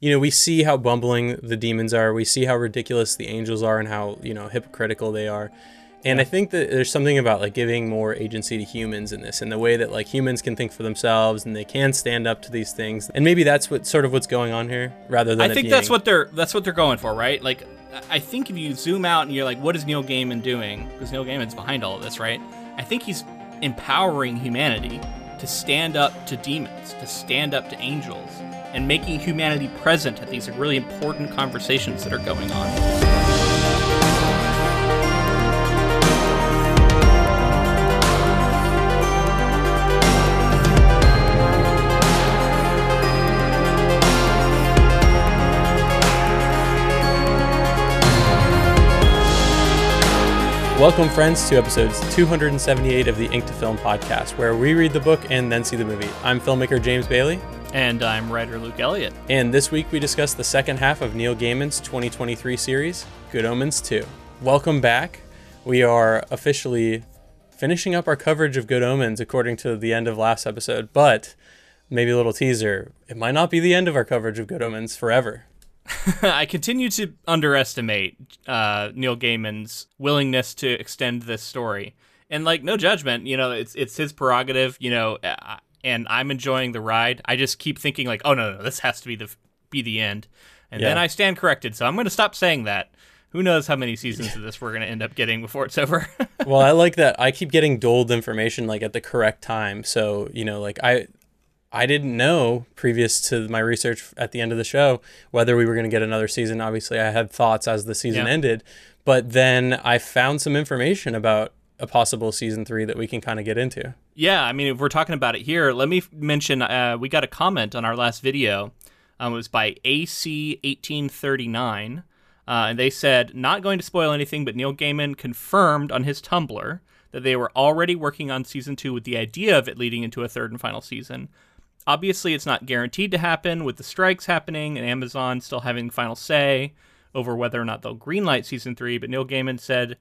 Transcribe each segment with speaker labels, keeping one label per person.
Speaker 1: you know, we see how bumbling the demons are. We see how ridiculous the angels are and how, you know, hypocritical they are. And I think that there's something about like giving more agency to humans in this and the way that like humans can think for themselves and they can stand up to these things. And maybe that's what sort of what's going on here rather than
Speaker 2: I think that's what they're that's what they're going for, right? Like I think if you zoom out and you're like what is Neil Gaiman doing? Because Neil Gaiman's behind all of this, right? I think he's empowering humanity to stand up to demons, to stand up to angels and making humanity present at these really important conversations that are going on.
Speaker 1: Welcome, friends, to episodes 278 of the Ink to Film podcast, where we read the book and then see the movie. I'm filmmaker James Bailey.
Speaker 2: And I'm writer Luke Elliott.
Speaker 1: And this week we discuss the second half of Neil Gaiman's 2023 series, Good Omens 2. Welcome back. We are officially finishing up our coverage of Good Omens according to the end of last episode, but maybe a little teaser. It might not be the end of our coverage of Good Omens forever.
Speaker 2: I continue to underestimate uh, Neil Gaiman's willingness to extend this story, and like no judgment, you know, it's it's his prerogative, you know, and I'm enjoying the ride. I just keep thinking like, oh no, no, this has to be the be the end, and
Speaker 1: Yeah.
Speaker 2: then I stand corrected. So I'm going to stop saying that. Who knows how many seasons of this we're going to end up getting before it's over?
Speaker 1: well, I like that I keep getting doled information like at the correct time. So, you know, like I I didn't know previous to my research at the end of the show whether we were going to get another season. Obviously, I had thoughts as the season
Speaker 2: Yeah.
Speaker 1: ended, but then I found some information about a possible season 3 that we can kind of get into.
Speaker 2: Yeah, I mean, if we're talking about it here, let me mention uh, we got a comment on our last video. Um, it was by AC1839. Uh, and they said, not going to spoil anything, but Neil Gaiman confirmed on his Tumblr that they were already working on season two with the idea of it leading into a third and final season. Obviously, it's not guaranteed to happen with the strikes happening and Amazon still having final say over whether or not they'll greenlight season three. But Neil Gaiman said,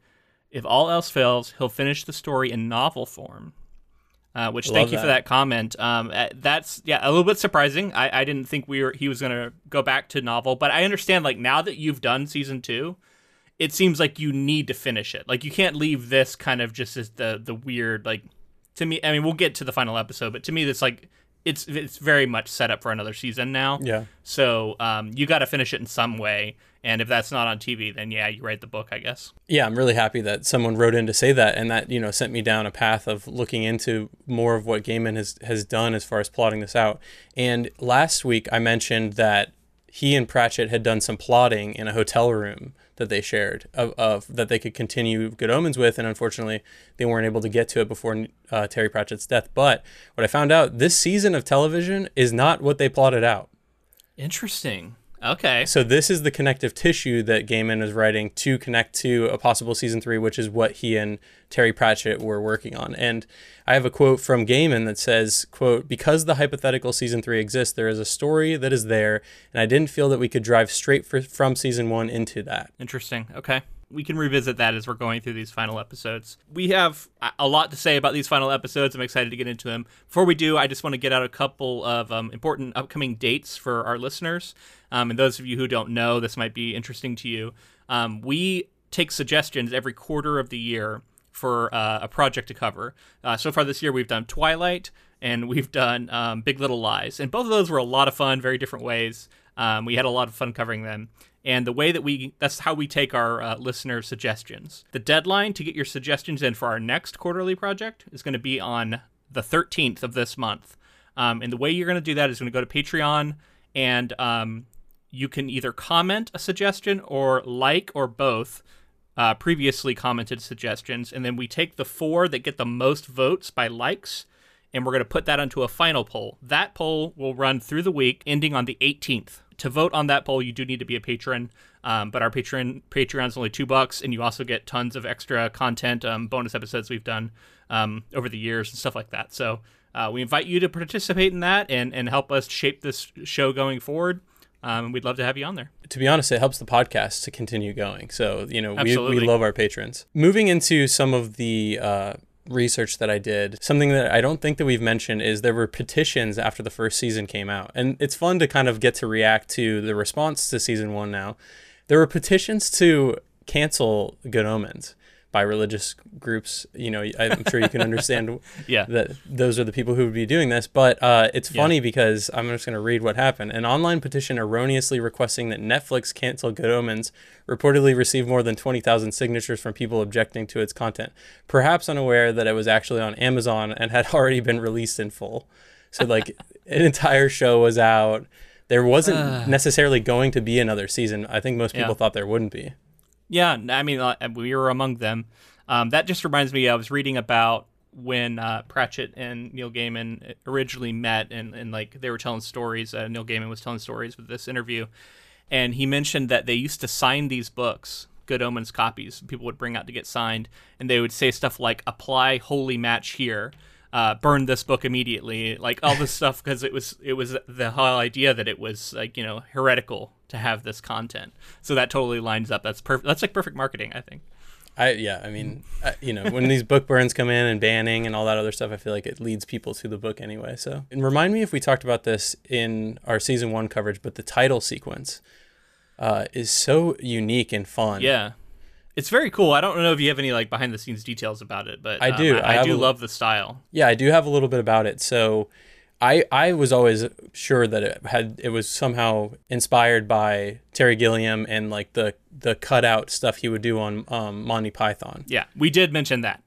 Speaker 2: if all else fails, he'll finish the story in novel form. Uh, which
Speaker 1: Love
Speaker 2: thank you for
Speaker 1: that.
Speaker 2: that comment. Um, uh, that's yeah, a little bit surprising. I, I didn't think we were he was gonna go back to novel, but I understand like now that you've done season two, it seems like you need to finish it. Like you can't leave this kind of just as the the weird like to me. I mean, we'll get to the final episode, but to me, that's like it's it's very much set up for another season now.
Speaker 1: Yeah.
Speaker 2: So um, you got to finish it in some way, and if that's not on TV, then yeah, you write the book, I guess.
Speaker 1: Yeah, I'm really happy that someone wrote in to say that, and that you know sent me down a path of looking into more of what Gaiman has has done as far as plotting this out. And last week I mentioned that he and Pratchett had done some plotting in a hotel room that they shared of, of that they could continue Good Omens with, and unfortunately they weren't able to get to it before uh, Terry Pratchett's death. But what I found out this season of television is not what they plotted out.
Speaker 2: Interesting. Okay.
Speaker 1: So this is the connective tissue that Gaiman is writing to connect to a possible season three, which is what he and Terry Pratchett were working on. And I have a quote from Gaiman that says, "quote Because the hypothetical season three exists, there is a story that is there, and I didn't feel that we could drive straight for, from season one into that."
Speaker 2: Interesting. Okay. We can revisit that as we're going through these final episodes. We have a- lot to say about these final episodes. I'm excited to get into them. Before we do, I just want to get out a couple of um, important upcoming dates for our listeners. Um, and those of you who don't know, this might be interesting to you. Um, we take suggestions every quarter of the year for uh, a project to cover. Uh, so far this year, we've done Twilight and we've done um, Big Little Lies. And both of those were a lot of fun, very different ways. Um, we had a lot of fun covering them. And the way that we, that's how we take our uh, listener suggestions. The deadline to get your suggestions in for our next quarterly project is going to be on the 13th of this month. Um, and the way you're going to do that is going to go to Patreon and um, you can either comment a suggestion or like or both uh, previously commented suggestions. And then we take the four that get the most votes by likes and we're going to put that onto a final poll. That poll will run through the week, ending on the 18th. To vote on that poll, you do need to be a patron, um, but our patron Patreon's only two bucks, and you also get tons of extra content, um, bonus episodes we've done um, over the years and stuff like that. So uh, we invite you to participate in that and and help us shape this show going forward. Um, and we'd love to have you on there.
Speaker 1: to be honest, it helps the podcast to continue going. So, you know, we, we love our patrons. Moving into some of the uh, research that I did, something that I don't think that we've mentioned is there were petitions after the first season came out. And it's fun to kind of get to react to the response to season one now. There were petitions to cancel Good Omens by religious groups. You know, I'm sure you can understand
Speaker 2: yeah.
Speaker 1: that those are the people who would be doing this. But uh, it's funny yeah. because I'm just going to read what happened. An online petition erroneously requesting that Netflix cancel Good Omens reportedly received more than 20,000 signatures from people objecting to its content, perhaps unaware that it was actually on Amazon and had already been released in full. So, like, an entire show was out. There wasn't uh, necessarily going to be another season. I think most people yeah. thought there wouldn't be.
Speaker 2: Yeah, I mean, uh, we were among them. Um, that just reminds me, I was reading about when uh, Pratchett and Neil Gaiman originally met, and, and like they were telling stories. Uh, Neil Gaiman was telling stories with this interview, and he mentioned that they used to sign these books, Good Omens copies. People would bring out to get signed, and they would say stuff like "Apply holy match here." Uh, burn this book immediately, like all this stuff, because it was it was the whole idea that it was like you know heretical to have this content. So that totally lines up. That's perfect. That's like perfect marketing, I think.
Speaker 1: I yeah, I mean, I, you know, when these book burns come in and banning and all that other stuff, I feel like it leads people to the book anyway. So, and remind me if we talked about this in our season one coverage, but the title sequence uh, is so unique and fun.
Speaker 2: Yeah, it's very cool. I don't know if you have any like behind the scenes details about it, but
Speaker 1: I do.
Speaker 2: Um, I, I, do
Speaker 1: a,
Speaker 2: love the style.
Speaker 1: Yeah, I do have a little bit about it. So I I was always sure that it had it was somehow inspired by Terry Gilliam and like the the cutout stuff he would do on um, Monty Python.
Speaker 2: Yeah, we did mention that.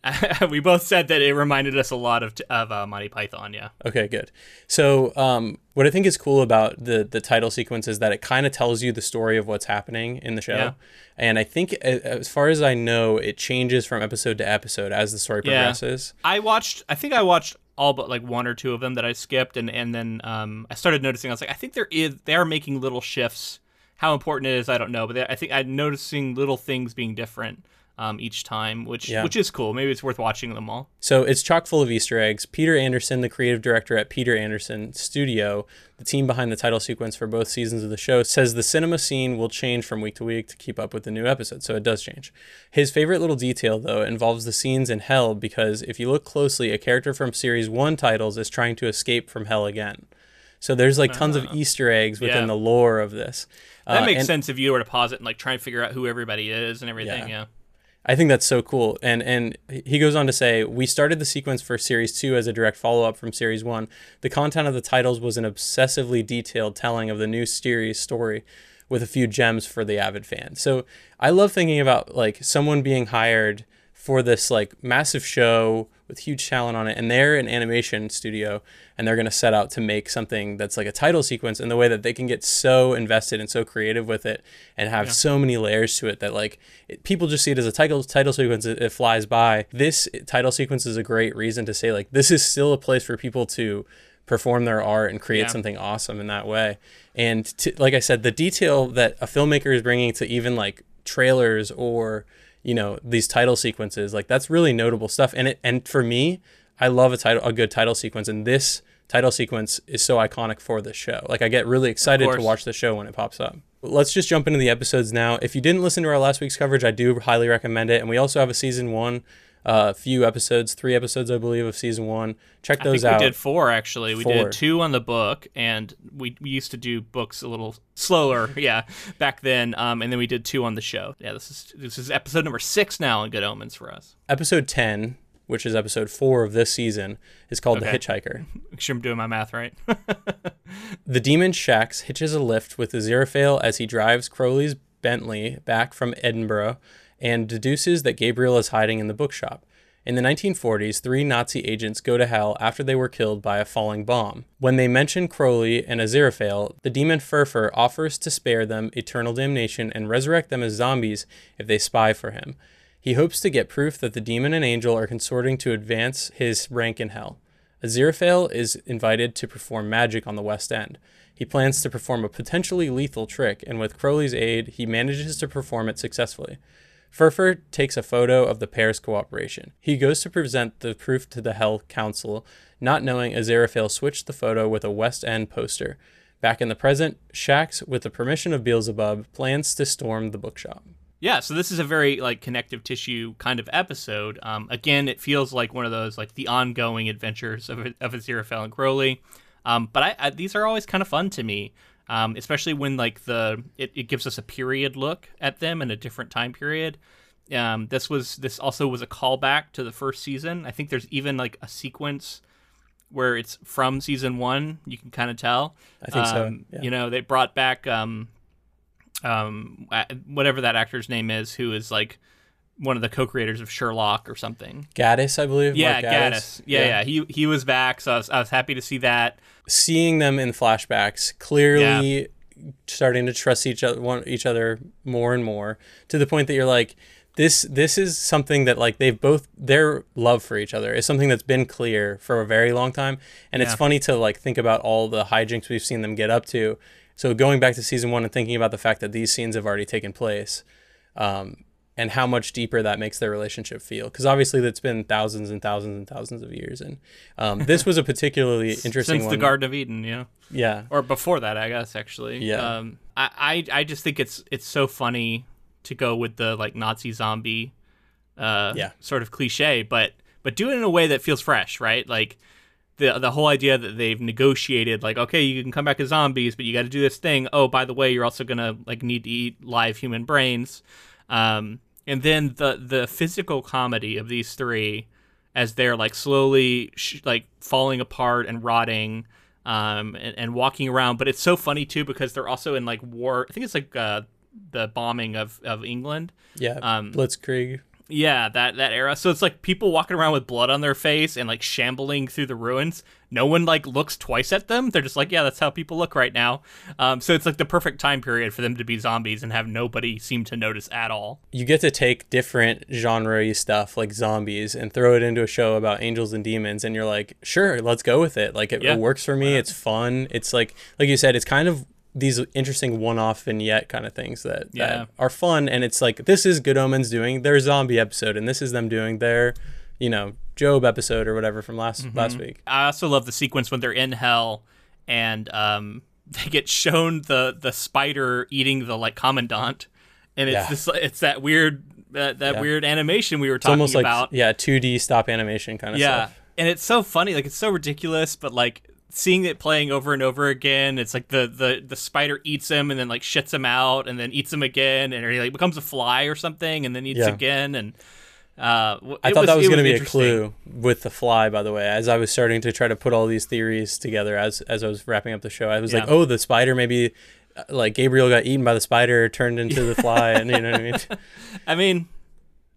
Speaker 2: we both said that it reminded us a lot of of uh, Monty Python. Yeah.
Speaker 1: Okay, good. So um, what I think is cool about the the title sequence is that it kind of tells you the story of what's happening in the show. Yeah. And I think, as far as I know, it changes from episode to episode as the story progresses.
Speaker 2: Yeah. I watched. I think I watched all but like one or two of them that I skipped, and and then um, I started noticing I was like, I think there is they are making little shifts. How important it is, I don't know, but they, I think I'm noticing little things being different um, each time, which yeah. which is cool. Maybe it's worth watching them all.
Speaker 1: So it's chock full of Easter eggs. Peter Anderson, the creative director at Peter Anderson Studio, the team behind the title sequence for both seasons of the show, says the cinema scene will change from week to week to keep up with the new episode. So it does change. His favorite little detail, though, involves the scenes in hell because if you look closely, a character from series one titles is trying to escape from hell again. So there's like tons of Easter eggs within yeah. the lore of this.
Speaker 2: That uh, makes and, sense if you were to pause it and like try and figure out who everybody is and everything. Yeah. yeah.
Speaker 1: I think that's so cool. And and he goes on to say, we started the sequence for series two as a direct follow up from series one. The content of the titles was an obsessively detailed telling of the new series story with a few gems for the avid fan. So I love thinking about like someone being hired for this like massive show with huge talent on it and they're an animation studio and they're going to set out to make something that's like a title sequence in the way that they can get so invested and so creative with it and have yeah. so many layers to it that like it, people just see it as a title title sequence it, it flies by this title sequence is a great reason to say like this is still a place for people to perform their art and create yeah. something awesome in that way and to, like i said the detail that a filmmaker is bringing to even like trailers or you know these title sequences like that's really notable stuff. And it and for me i love a title a good title sequence. And this title sequence is so iconic for the show. Like i get really excited to watch the show when it pops up. Let's just jump into the episodes now. If you didn't listen to our last week's coverage i do highly recommend it. And we also have a season one uh, few episodes, three episodes, I believe, of season one. Check those
Speaker 2: out.
Speaker 1: We
Speaker 2: did four actually. We did two on the book, and we, we used to do books a little slower, yeah, back then. Um, and then we did two on the show. Yeah, this is this is episode number six now in Good Omens for us.
Speaker 1: Episode ten, which is episode four of this season, is called okay. The Hitchhiker.
Speaker 2: Make sure I'm doing my math right.
Speaker 1: the demon Shax hitches a lift with the Aziraphale as he drives Crowley's Bentley back from Edinburgh and deduces that Gabriel is hiding in the bookshop. In the 1940s, three Nazi agents go to hell after they were killed by a falling bomb. When they mention Crowley and Aziraphale, the demon Furfur offers to spare them eternal damnation and resurrect them as zombies if they spy for him. He hopes to get proof that the demon and angel are consorting to advance his rank in hell. Aziraphale is invited to perform magic on the West End. He plans to perform a potentially lethal trick, and with Crowley's aid, he manages to perform it successfully. Furfur takes a photo of the pair's cooperation. He goes to present the proof to the Hell Council, not knowing Aziraphale switched the photo with a West End poster. Back in the present, Shax, with the permission of Beelzebub, plans to storm the bookshop.
Speaker 2: Yeah, so this is a very like connective tissue kind of episode. Um, again, it feels like one of those like the ongoing adventures of of Aziraphale and Crowley. Um, but I, I, these are always kind of fun to me, um, especially when like the it, it gives us a period look at them in a different time period. Um, this was this also was a callback to the first season. I think there's even like a sequence where it's from season one. You can kind of tell.
Speaker 1: I think so.
Speaker 2: Um,
Speaker 1: Yeah.
Speaker 2: You know, they brought back um, um, whatever that actor's name is, who is like one of the co-creators of Sherlock or something.
Speaker 1: Gatiss, I believe.
Speaker 2: Yeah,
Speaker 1: Mark
Speaker 2: Gatiss. Yeah, yeah, He he was back, so I was, I was happy to see that.
Speaker 1: Seeing them in flashbacks, clearly starting to trust each other, one, each other more and more, to the point that you're like, this this is something that like they've both their love for each other is something that's been clear for a very long time, and it's funny to like think about all the hijinks we've seen them get up to. So going back to season one and thinking about the fact that these scenes have already taken place, um, and how much deeper that makes their relationship feel. Because obviously that's been thousands and thousands and thousands of years, and um, this was a particularly interesting
Speaker 2: Since
Speaker 1: one.
Speaker 2: the Garden of Eden, yeah,
Speaker 1: yeah,
Speaker 2: or before that, I guess actually.
Speaker 1: Yeah.
Speaker 2: Um, I, I I just think it's it's so funny to go with the like Nazi zombie, uh,
Speaker 1: Yeah.
Speaker 2: sort of cliche, but but do it in a way that feels fresh, right? Like the the whole idea that they've negotiated, like, okay, you can come back as zombies, but you got to do this thing. Oh, by the way, you're also gonna like need to eat live human brains. Um, and then the the physical comedy of these three, as they're like slowly sh- like falling apart and rotting, um, and, and walking around. But it's so funny too because they're also in like war. I think it's like uh, the bombing of of England.
Speaker 1: yeah.
Speaker 2: Um,
Speaker 1: Blitzkrieg.
Speaker 2: Yeah, that that era. So it's like people walking around with blood on their face and like shambling through the ruins. No one like looks twice at them. They're just like, yeah, that's how people look right now. Um, so it's like the perfect time period for them to be zombies and have nobody seem to notice at all.
Speaker 1: You get to take different genre stuff like zombies and throw it into a show about angels and demons, and you're like, sure, let's go with it. Like it,
Speaker 2: Yeah.
Speaker 1: it works for me. It's fun. It's like like you said, it's kind of these interesting one-off vignette kind of things that,
Speaker 2: Yeah.
Speaker 1: that are fun and it's like this is good omens doing their zombie episode and this is them doing their you know job episode or whatever from last
Speaker 2: Mm-hmm.
Speaker 1: last week
Speaker 2: I also love the sequence when they're in hell and um, they get shown the the spider eating the like commandant, and it's
Speaker 1: Yeah.
Speaker 2: this it's that weird that, that
Speaker 1: Yeah.
Speaker 2: weird animation we were
Speaker 1: it's
Speaker 2: talking
Speaker 1: almost like
Speaker 2: about.
Speaker 1: yeah 2d stop animation kind of
Speaker 2: yeah,
Speaker 1: stuff
Speaker 2: and it's so funny, like it's so ridiculous, but like seeing it playing over and over again, it's like the the the spider eats him and then like shits him out and then eats him again, and he like becomes a fly or something, and then eats
Speaker 1: Yeah.
Speaker 2: again, and uh,
Speaker 1: I thought that was going to be a clue with the fly, by the way. As I was starting to try to put all these theories together as as I was wrapping up the show, I was like, "Oh, the spider maybe, uh, like Gabriel got eaten by the spider, turned into the fly, and you know what I mean."
Speaker 2: I mean,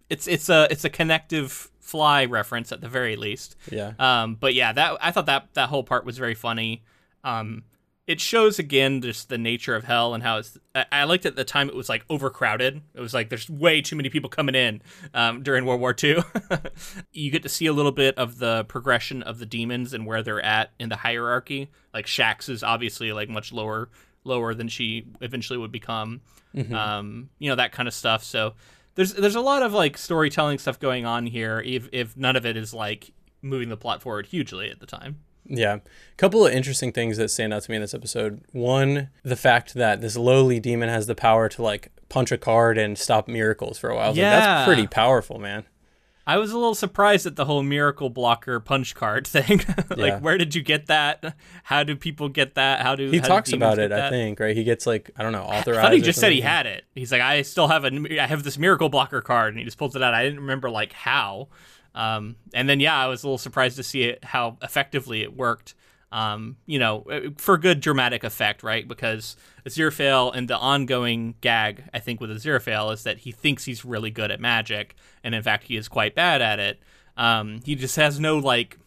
Speaker 2: it's it's a it's a connective fly reference at the very least.
Speaker 1: Yeah,
Speaker 2: Um, but yeah, that I thought that that whole part was very funny. Um, it shows again just the nature of hell and how it's. I, I liked at the time it was like overcrowded. It was like there's way too many people coming in um, during World War II. you get to see a little bit of the progression of the demons and where they're at in the hierarchy. Like Shax is obviously like much lower lower than she eventually would become. Um, you know that kind of stuff. So there's there's a lot of like storytelling stuff going on here. If if none of it is like moving the plot forward hugely at the time.
Speaker 1: yeah. A couple of interesting things that stand out to me in this episode. One, the fact that this lowly demon has the power to like punch a card and stop miracles for a while. Was like,
Speaker 2: Yeah.
Speaker 1: that's pretty powerful, man.
Speaker 2: I was a little surprised at the whole miracle blocker punch card thing. like,
Speaker 1: Yeah.
Speaker 2: where did you get that? How do people get that? How do
Speaker 1: He
Speaker 2: how
Speaker 1: talks
Speaker 2: demons
Speaker 1: about it, I think, right? He gets like I don't know, authorized.
Speaker 2: I thought he just said he had it. He's like, I still have a, I have this miracle blocker card, and he just pulls it out. I didn't remember like how. Um, and then yeah, I was a little surprised to see it how effectively it worked. Um, you know, uh, for good dramatic effect, right? Because Aziraphale and the ongoing gag, I think, with Aziraphale is that he thinks he's really good at magic, and in fact, he is quite bad at it. Um, he just has no like.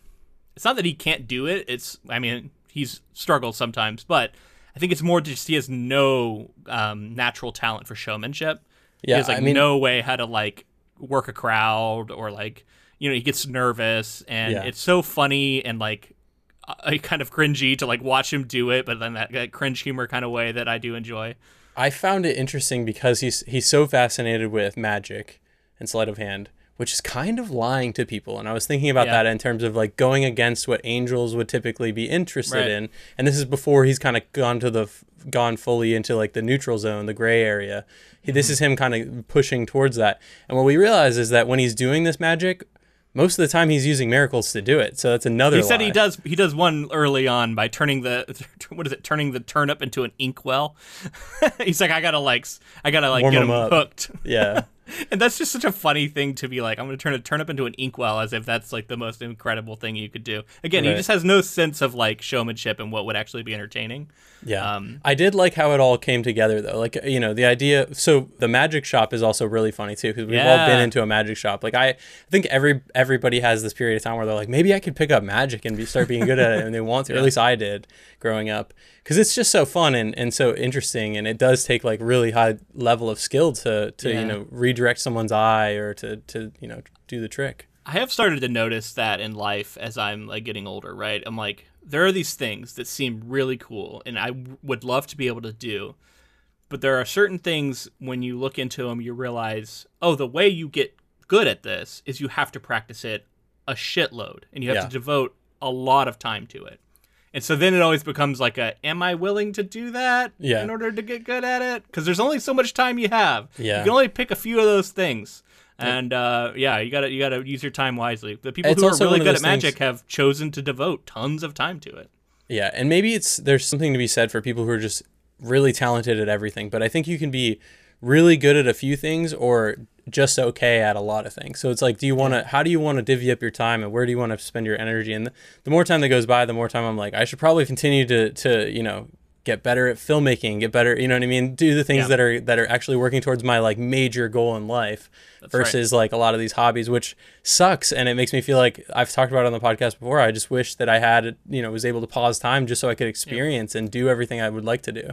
Speaker 2: It's not that he can't do it. It's, I mean, he's struggled sometimes, but I think it's more just he has no um, natural talent for showmanship.
Speaker 1: Yeah,
Speaker 2: he has like
Speaker 1: I mean,
Speaker 2: no way how to like work a crowd or like you know he gets nervous and
Speaker 1: Yeah.
Speaker 2: it's so funny and like uh, kind of cringy to like watch him do it, but then that, that cringe humor kind of way that I do enjoy.
Speaker 1: I found it interesting because he's he's so fascinated with magic and sleight of hand, which is kind of lying to people. And I was thinking about
Speaker 2: Yeah.
Speaker 1: that in terms of like going against what angels would typically be interested
Speaker 2: Right.
Speaker 1: in. And this is before he's kind of gone to the gone fully into like the neutral zone, the gray area. He,
Speaker 2: Mm-hmm.
Speaker 1: This is him kind of pushing towards that. And what we realize is that when he's doing this magic, most of the time he's using miracles to do it. So that's another.
Speaker 2: He said he does. He does one early on by turning the what is it? Turning the turnip into an inkwell. He's like, I gotta like, I gotta like
Speaker 1: Warm
Speaker 2: get
Speaker 1: him
Speaker 2: him hooked.
Speaker 1: Yeah.
Speaker 2: And that's just such a funny thing to be like, I'm gonna turn a turnip into an inkwell, as if that's like the most incredible thing you could do. Again, he just has no sense of like showmanship and what would actually be entertaining.
Speaker 1: Yeah.
Speaker 2: Um,
Speaker 1: I did like how it all came together though. Like, you know, the idea so the magic shop is also really funny too because we've all been into a magic shop. Like I, I think every everybody has this period of time where they're like maybe I could pick up magic and be, start being good at it and they want to. Or at least I did growing up because it's just so fun and, and so interesting and it does take like really high level of skill to to
Speaker 2: Yeah.
Speaker 1: you know redirect someone's eye or to to you know do the trick.
Speaker 2: I have started to notice that in life as I'm like getting older, right? I'm like, there are these things that seem really cool and I w- would love to be able to do. But there are certain things when you look into them, you realize, oh, the way you get good at this is you have to practice it a shitload and you have
Speaker 1: Yeah.
Speaker 2: to devote a lot of time to it. And so then it always becomes like a, am I willing to do that
Speaker 1: Yeah.
Speaker 2: in order to get good at it? Because there's only so much time you have.
Speaker 1: Yeah.
Speaker 2: You can only pick a few of those things. And uh, yeah, you gotta you gotta use your time wisely. The people
Speaker 1: It's
Speaker 2: who are really good at
Speaker 1: those things-
Speaker 2: magic have chosen to devote tons of time to it.
Speaker 1: Yeah, and maybe it's there's something to be said for people who are just really talented at everything, but I think you can be really good at a few things or just okay at a lot of things. So it's like, do you want to? How do you want to divvy up your time, and where do you want to spend your energy? And the, the more time that goes by, the more time I'm like, I should probably continue to to you know get better at filmmaking, get better, you know what I mean? Do the things
Speaker 2: Yeah.
Speaker 1: that are that are actually working towards my like major goal in life
Speaker 2: right.
Speaker 1: versus like a lot of these hobbies, which sucks. And it makes me feel like I've talked about it on the podcast before. I just wish that I had, you know, was able to pause time just so I could experience and do everything I would like to do.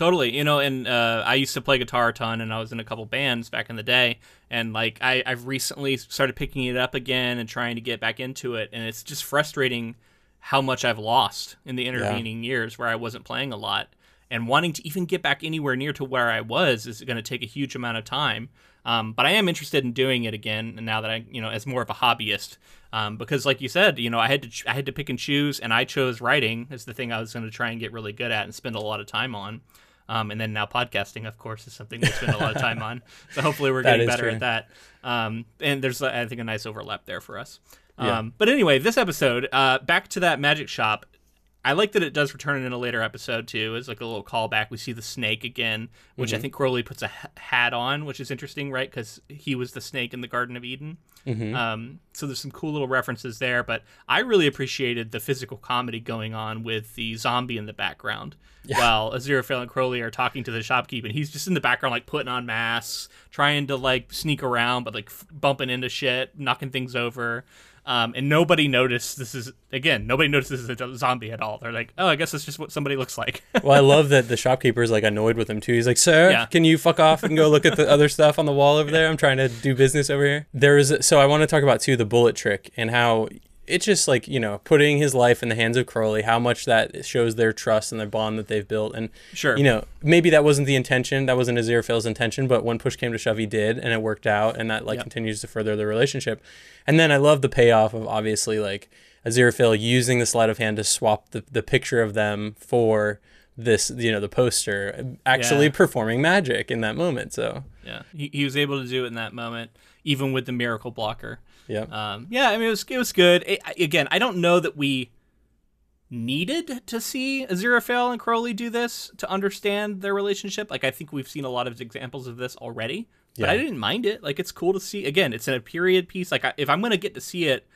Speaker 2: Totally, you know, and uh, I used to play guitar a ton, and I was in a couple bands back in the day, and like I, I've recently started picking it up again and trying to get back into it, and it's just frustrating how much I've lost in the intervening years where I wasn't playing a lot, and wanting to even get back anywhere near to where I was is going to take a huge amount of time. Um, but I am interested in doing it again, and now that I, you know, as more of a hobbyist, um, because like you said, you know, I had to ch- I had to pick and choose, and I chose writing as the thing I was going to try and get really good at and spend a lot of time on. Um, and then now podcasting, of course, is something we spend a lot of time on. So hopefully we're getting better
Speaker 1: true.
Speaker 2: at that. Um, and there's, I think, a nice overlap there for us. Um, But anyway, this episode, uh, back to that magic shop. I like that it does return in a later episode too. It's like a little callback. We see the snake again, which I
Speaker 1: Mm-hmm.
Speaker 2: think Crowley puts a hat on, which is interesting, right? Because he was the snake in the Garden of Eden.
Speaker 1: Mm-hmm.
Speaker 2: Um, so there's some cool little references there. But I really appreciated the physical comedy going on with the zombie in the background, while Aziraphale and Crowley are talking to the shopkeep, and he's just in the background, like putting on masks, trying to like sneak around, but like f- bumping into shit, knocking things over. Um, and nobody noticed this is again nobody notices this is a zombie at all. They're like, oh, I guess that's just what somebody looks like.
Speaker 1: Well, I love that the shopkeeper is like annoyed with him too. He's like, "Sir,
Speaker 2: Yeah.
Speaker 1: can you fuck off and go look at the other stuff on the wall over there? I'm trying to do business over here." There is so I want to talk about too the bullet trick and how it's just like you know putting his life in the hands of Crowley, how much that shows their trust and their bond that they've built, and
Speaker 2: Sure.
Speaker 1: you know maybe that wasn't the intention, that wasn't Aziraphale's intention, but when push came to shove, he did, and it worked out, and that like
Speaker 2: Yep.
Speaker 1: continues to further the relationship. And then I love the payoff of obviously like Aziraphale using the sleight of hand to swap the, the picture of them for this, you know, the poster, actually
Speaker 2: Yeah.
Speaker 1: performing magic in that moment. So,
Speaker 2: yeah, he, he was able to do it in that moment, even with the miracle blocker.
Speaker 1: Yeah.
Speaker 2: Um, yeah, I mean it was it was good. It, again, I don't know that we needed to see Aziraphale and Crowley do this to understand their relationship. Like I think we've seen a lot of examples of this already, but
Speaker 1: Yeah.
Speaker 2: I didn't mind it. Like it's cool to see. Again, it's in a period piece. Like I, if I'm gonna get to see it,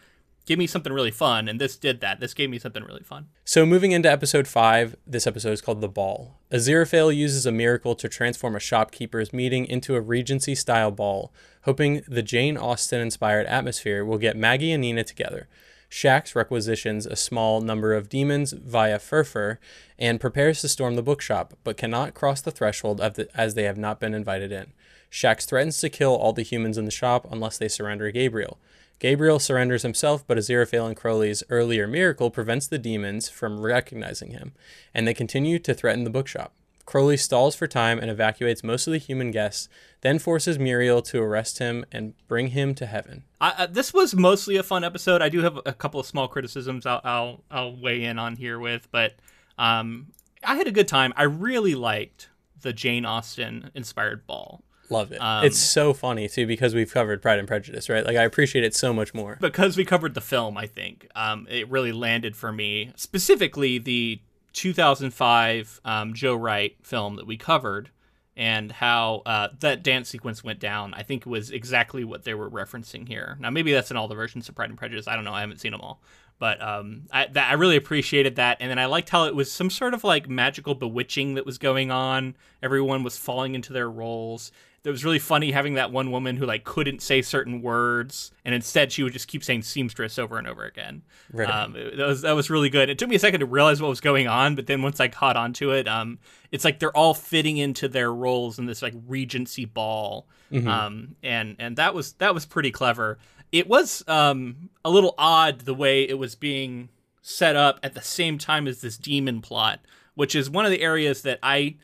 Speaker 2: give me something really fun. And this did that. This gave me something really fun.
Speaker 1: So moving into episode five, this episode is called The Ball. Aziraphale uses a miracle to transform a shopkeeper's meeting into a Regency style ball, hoping the Jane Austen inspired atmosphere will get Maggie and Nina together. Shax requisitions a small number of demons via Furfur and prepares to storm the bookshop, but cannot cross the threshold of the, as they have not been invited in. Shax threatens to kill all the humans in the shop unless they surrender Gabriel. Gabriel surrenders himself, but Aziraphale and Crowley's earlier miracle prevents the demons from recognizing him, and they continue to threaten the bookshop. Crowley stalls for time and evacuates most of the human guests, then forces Muriel to arrest him and bring him to heaven.
Speaker 2: I, uh, this was mostly a fun episode. I do have a couple of small criticisms I'll I'll, I'll weigh in on here with, but um, I had a good time. I really liked the Jane Austen inspired ball.
Speaker 1: Love it. Um, it's so funny too because we've covered Pride and Prejudice, right? Like I appreciate it so much more
Speaker 2: because we covered the film. I think um, it really landed for me specifically the 2005 um, Joe Wright film that we covered and how uh, that dance sequence went down. I think was exactly what they were referencing here. Now maybe that's in all the versions of Pride and Prejudice. I don't know. I haven't seen them all, but um, I, that, I really appreciated that. And then I liked how it was some sort of like magical bewitching that was going on. Everyone was falling into their roles it was really funny having that one woman who like couldn't say certain words and instead she would just keep saying seamstress over and over again. Right um, it, that was that was really good. It took me a second to realize what was going on but then once i caught on to it um, it's like they're all fitting into their roles in this like regency ball. Mm-hmm. um, and and that was that was pretty clever. It was um, a little odd the way it was being set up at the same time as this demon plot which is one of the areas that i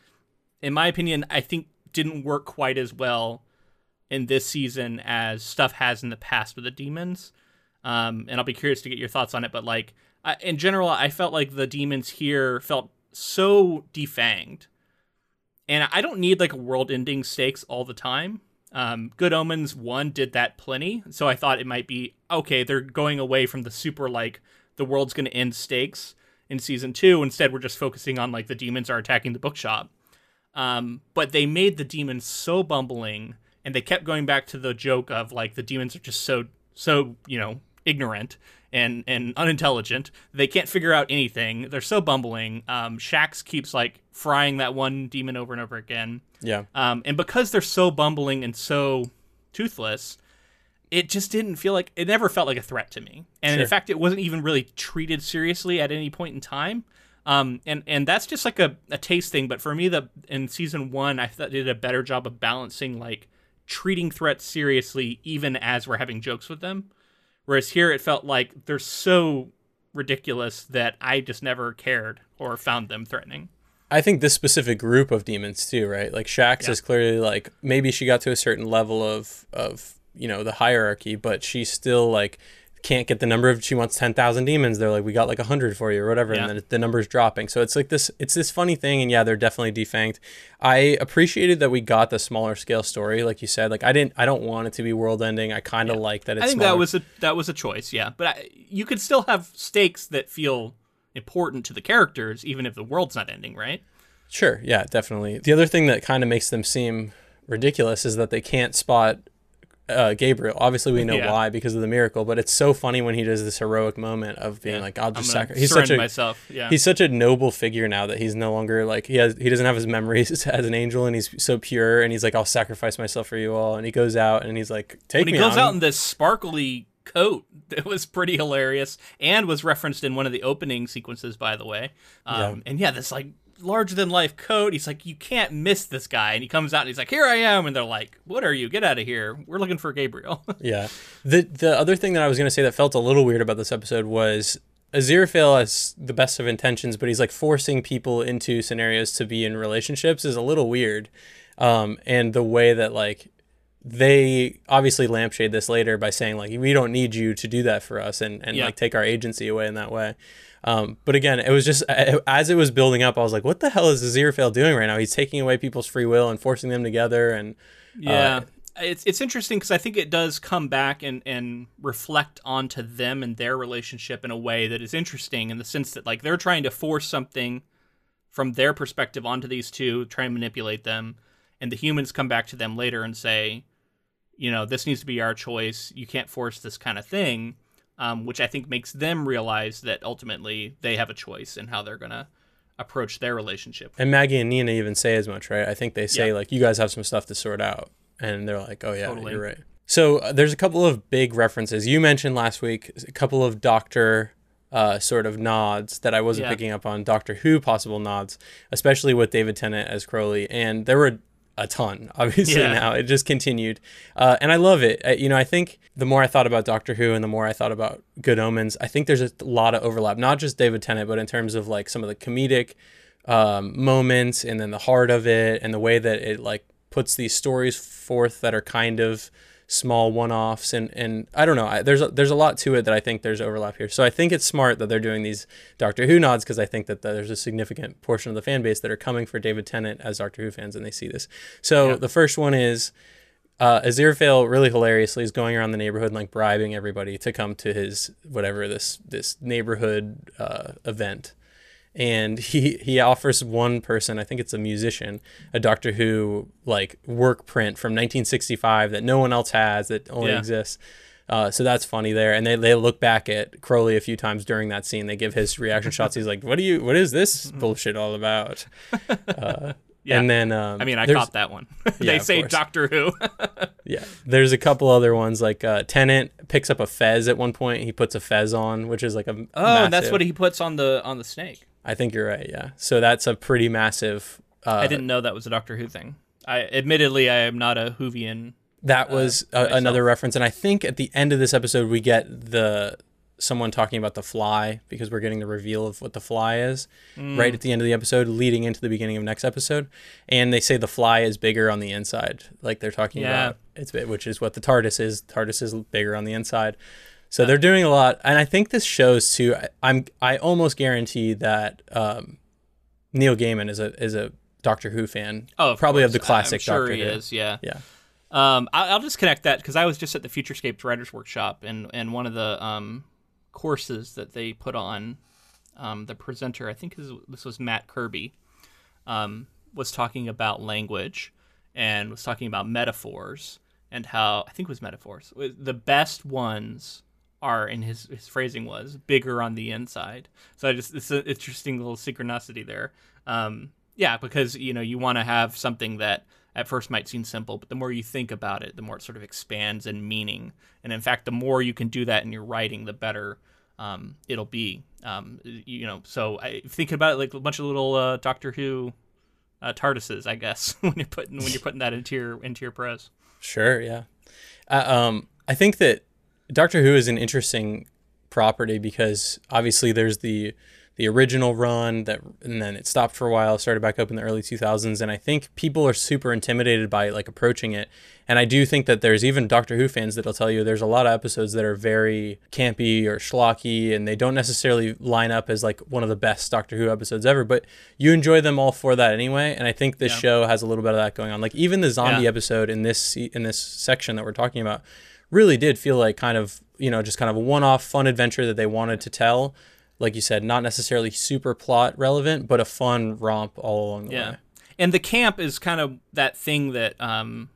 Speaker 2: in my opinion i think didn't work quite as well in this season as stuff has in the past with the demons. Um, and I'll be curious to get your thoughts on it. But like I, in general, I felt like the demons here felt so defanged, and I don't need like world-ending stakes all the time. Um, Good Omens one did that plenty, so I thought it might be okay. They're going away from the super like the world's going to end stakes in season two. Instead, we're just focusing on like the demons are attacking the bookshop. Um, but they made the demons so bumbling, and they kept going back to the joke of like the demons are just so so you know ignorant and and unintelligent. They can't figure out anything. They're so bumbling. Um, Shax keeps like frying that one demon over and over again.
Speaker 1: Yeah.
Speaker 2: Um, and because they're so bumbling and so toothless, it just didn't feel like it never felt like a threat to me. And sure. in fact, it wasn't even really treated seriously at any point in time. Um, and and that's just like a, a taste thing. But for me, the in season one, I thought they did a better job of balancing like treating threats seriously, even as we're having jokes with them. Whereas here, it felt like they're so ridiculous that I just never cared or found them threatening.
Speaker 1: I think this specific group of demons too, right? Like Shax yeah. is clearly like maybe she got to a certain level of of you know the hierarchy, but she's still like can't get the number of she wants 10,000 demons. They're like we got like 100 for you or whatever yeah. and then the number's dropping. So it's like this it's this funny thing and yeah they're definitely defanged i appreciated that we got the smaller scale story like you said. Like i didn't i don't want it to be world ending i kind of yeah. like that it's
Speaker 2: i think
Speaker 1: smaller.
Speaker 2: that was a that was a choice yeah. But I, you could still have stakes that feel important to the characters even if the world's not ending right?
Speaker 1: Sure yeah definitely. The other thing that kind of makes them seem ridiculous is that they can't spot uh, Gabriel. Obviously, we know yeah. why because of the miracle, but it's so funny when he does this heroic moment of being yeah. like, "I'll just sacrifice." He's such a
Speaker 2: myself. Yeah.
Speaker 1: He's such a noble figure now that he's no longer like he has. He doesn't have his memories as an angel, and he's so pure. And he's like, "I'll sacrifice myself for you all." And he goes out and he's like, "Take
Speaker 2: when
Speaker 1: me."
Speaker 2: He goes
Speaker 1: on.
Speaker 2: out in this sparkly coat that was pretty hilarious and was referenced in one of the opening sequences, by the way. Um, yeah. And yeah, this like larger than life coat. He's like, you can't miss this guy. And he comes out and he's like, here I am. And they're like, what are you? Get out of here. We're looking for Gabriel.
Speaker 1: yeah. The the other thing that I was gonna say that felt a little weird about this episode was Aziraphale has the best of intentions, but he's like forcing people into scenarios to be in relationships is a little weird. Um, and the way that like they obviously lampshade this later by saying like we don't need you to do that for us and, and yeah. like take our agency away in that way. Um, but again, it was just as it was building up, I was like, "What the hell is Aziraphale doing right now? He's taking away people's free will and forcing them together." And
Speaker 2: uh, yeah, it's it's interesting because I think it does come back and and reflect onto them and their relationship in a way that is interesting in the sense that like they're trying to force something from their perspective onto these two, try and manipulate them, and the humans come back to them later and say, you know, this needs to be our choice. You can't force this kind of thing um, which I think makes them realize that ultimately they have a choice in how they're going to approach their relationship.
Speaker 1: And Maggie and Nina even say as much, right? I think they say, yeah. like, you guys have some stuff to sort out. And they're like, oh, yeah, totally. you're right. So uh, there's a couple of big references. You mentioned last week a couple of Doctor uh, sort of nods that I wasn't yeah. picking up on. Doctor Who possible nods, especially with David Tennant as Crowley. And there were a ton, obviously, yeah. now. It just continued. Uh, and I love it. I, you know, I think the more I thought about Doctor Who and the more I thought about Good Omens, I think there's a lot of overlap, not just David Tennant, but in terms of like some of the comedic um, moments and then the heart of it and the way that it like puts these stories forth that are kind of small one-offs and and I don't know I, there's a, there's a lot to it that I think there's overlap here. So I think it's smart that they're doing these Doctor Who nods because I think that there's a significant portion of the fan base that are coming for David Tennant as Doctor Who fans and they see this. So
Speaker 2: Yeah.
Speaker 1: the first one is uh, Aziraphale really hilariously is going around the neighborhood and like bribing everybody to come to his whatever this this neighborhood uh, event and he he offers one person i think it's a musician a doctor who like work print from 1965 that no one else has that only
Speaker 2: Yeah.
Speaker 1: exists uh, so that's funny there and they, they look back at crowley a few times during that scene they give his reaction shots he's like what do you what is this bullshit all about uh,
Speaker 2: Yeah.
Speaker 1: and then um,
Speaker 2: I mean, I caught that one. They
Speaker 1: of
Speaker 2: say. Doctor Who.
Speaker 1: yeah there's a couple other ones like uh, Tennant picks up a fez at one point he puts a fez on which is like a
Speaker 2: oh, and that's what he puts on the on the snake.
Speaker 1: I think you're right yeah so that's a pretty massive uh,
Speaker 2: I didn't know that was a Doctor Who thing. I admittedly I am not a Whovian.
Speaker 1: That was a, another reference, and I think at the end of this episode we get the someone talking about the fly because we're getting the reveal of what the fly is
Speaker 2: Mm.
Speaker 1: right at the end of the episode, leading into the beginning of next episode, and they say the fly is bigger on the inside, like they're talking
Speaker 2: Yeah.
Speaker 1: about it's bit- which is what the TARDIS is. TARDIS is bigger on the inside, so they're doing a lot, and I think this shows too. I, I'm I almost guarantee that um, Neil Gaiman is a is a Doctor Who fan.
Speaker 2: Oh, of
Speaker 1: probably of the classic
Speaker 2: I'm sure
Speaker 1: Doctor
Speaker 2: he
Speaker 1: Who.
Speaker 2: is. Yeah.
Speaker 1: Yeah.
Speaker 2: Um, I, I'll just connect that because I was just at the Futurescapes Writers Workshop, and and one of the um, courses that they put on, um, the presenter, I think this, this was Matt Kirby, um, was talking about language and was talking about metaphors and how I think it was metaphors. The best ones are, in his his phrasing was bigger on the inside. So I just it's an interesting little synchronicity there. Um, yeah, because you know you want to have something that at first might seem simple, but the more you think about it, the more it sort of expands in meaning. And in fact, the more you can do that in your writing, the better um, it'll be. Um, you know, so I think about it like a bunch of little uh, Doctor Who uh, TARDISes, I guess, when you're putting when you're putting that into your into your prose.
Speaker 1: Sure, yeah. Uh, um, I think that Doctor Who is an interesting property because obviously there's the the original run that and then it stopped for a while, started back up in the early 2000s and I think people are super intimidated by like approaching it. And I do think that there's even Doctor Who fans that'll tell you there's a lot of episodes that are very campy or schlocky and they don't necessarily line up as like one of the best Doctor Who episodes ever, but you enjoy them all for that anyway. And I think this
Speaker 2: Yeah.
Speaker 1: show has a little bit of that going on. Like even the zombie
Speaker 2: Yeah.
Speaker 1: episode in this in this section that we're talking about really did feel like kind of you know just kind of a one-off fun adventure that they wanted to tell like you said not necessarily super plot relevant but a fun romp all along the
Speaker 2: Yeah.
Speaker 1: way
Speaker 2: And the camp is kind of that thing that um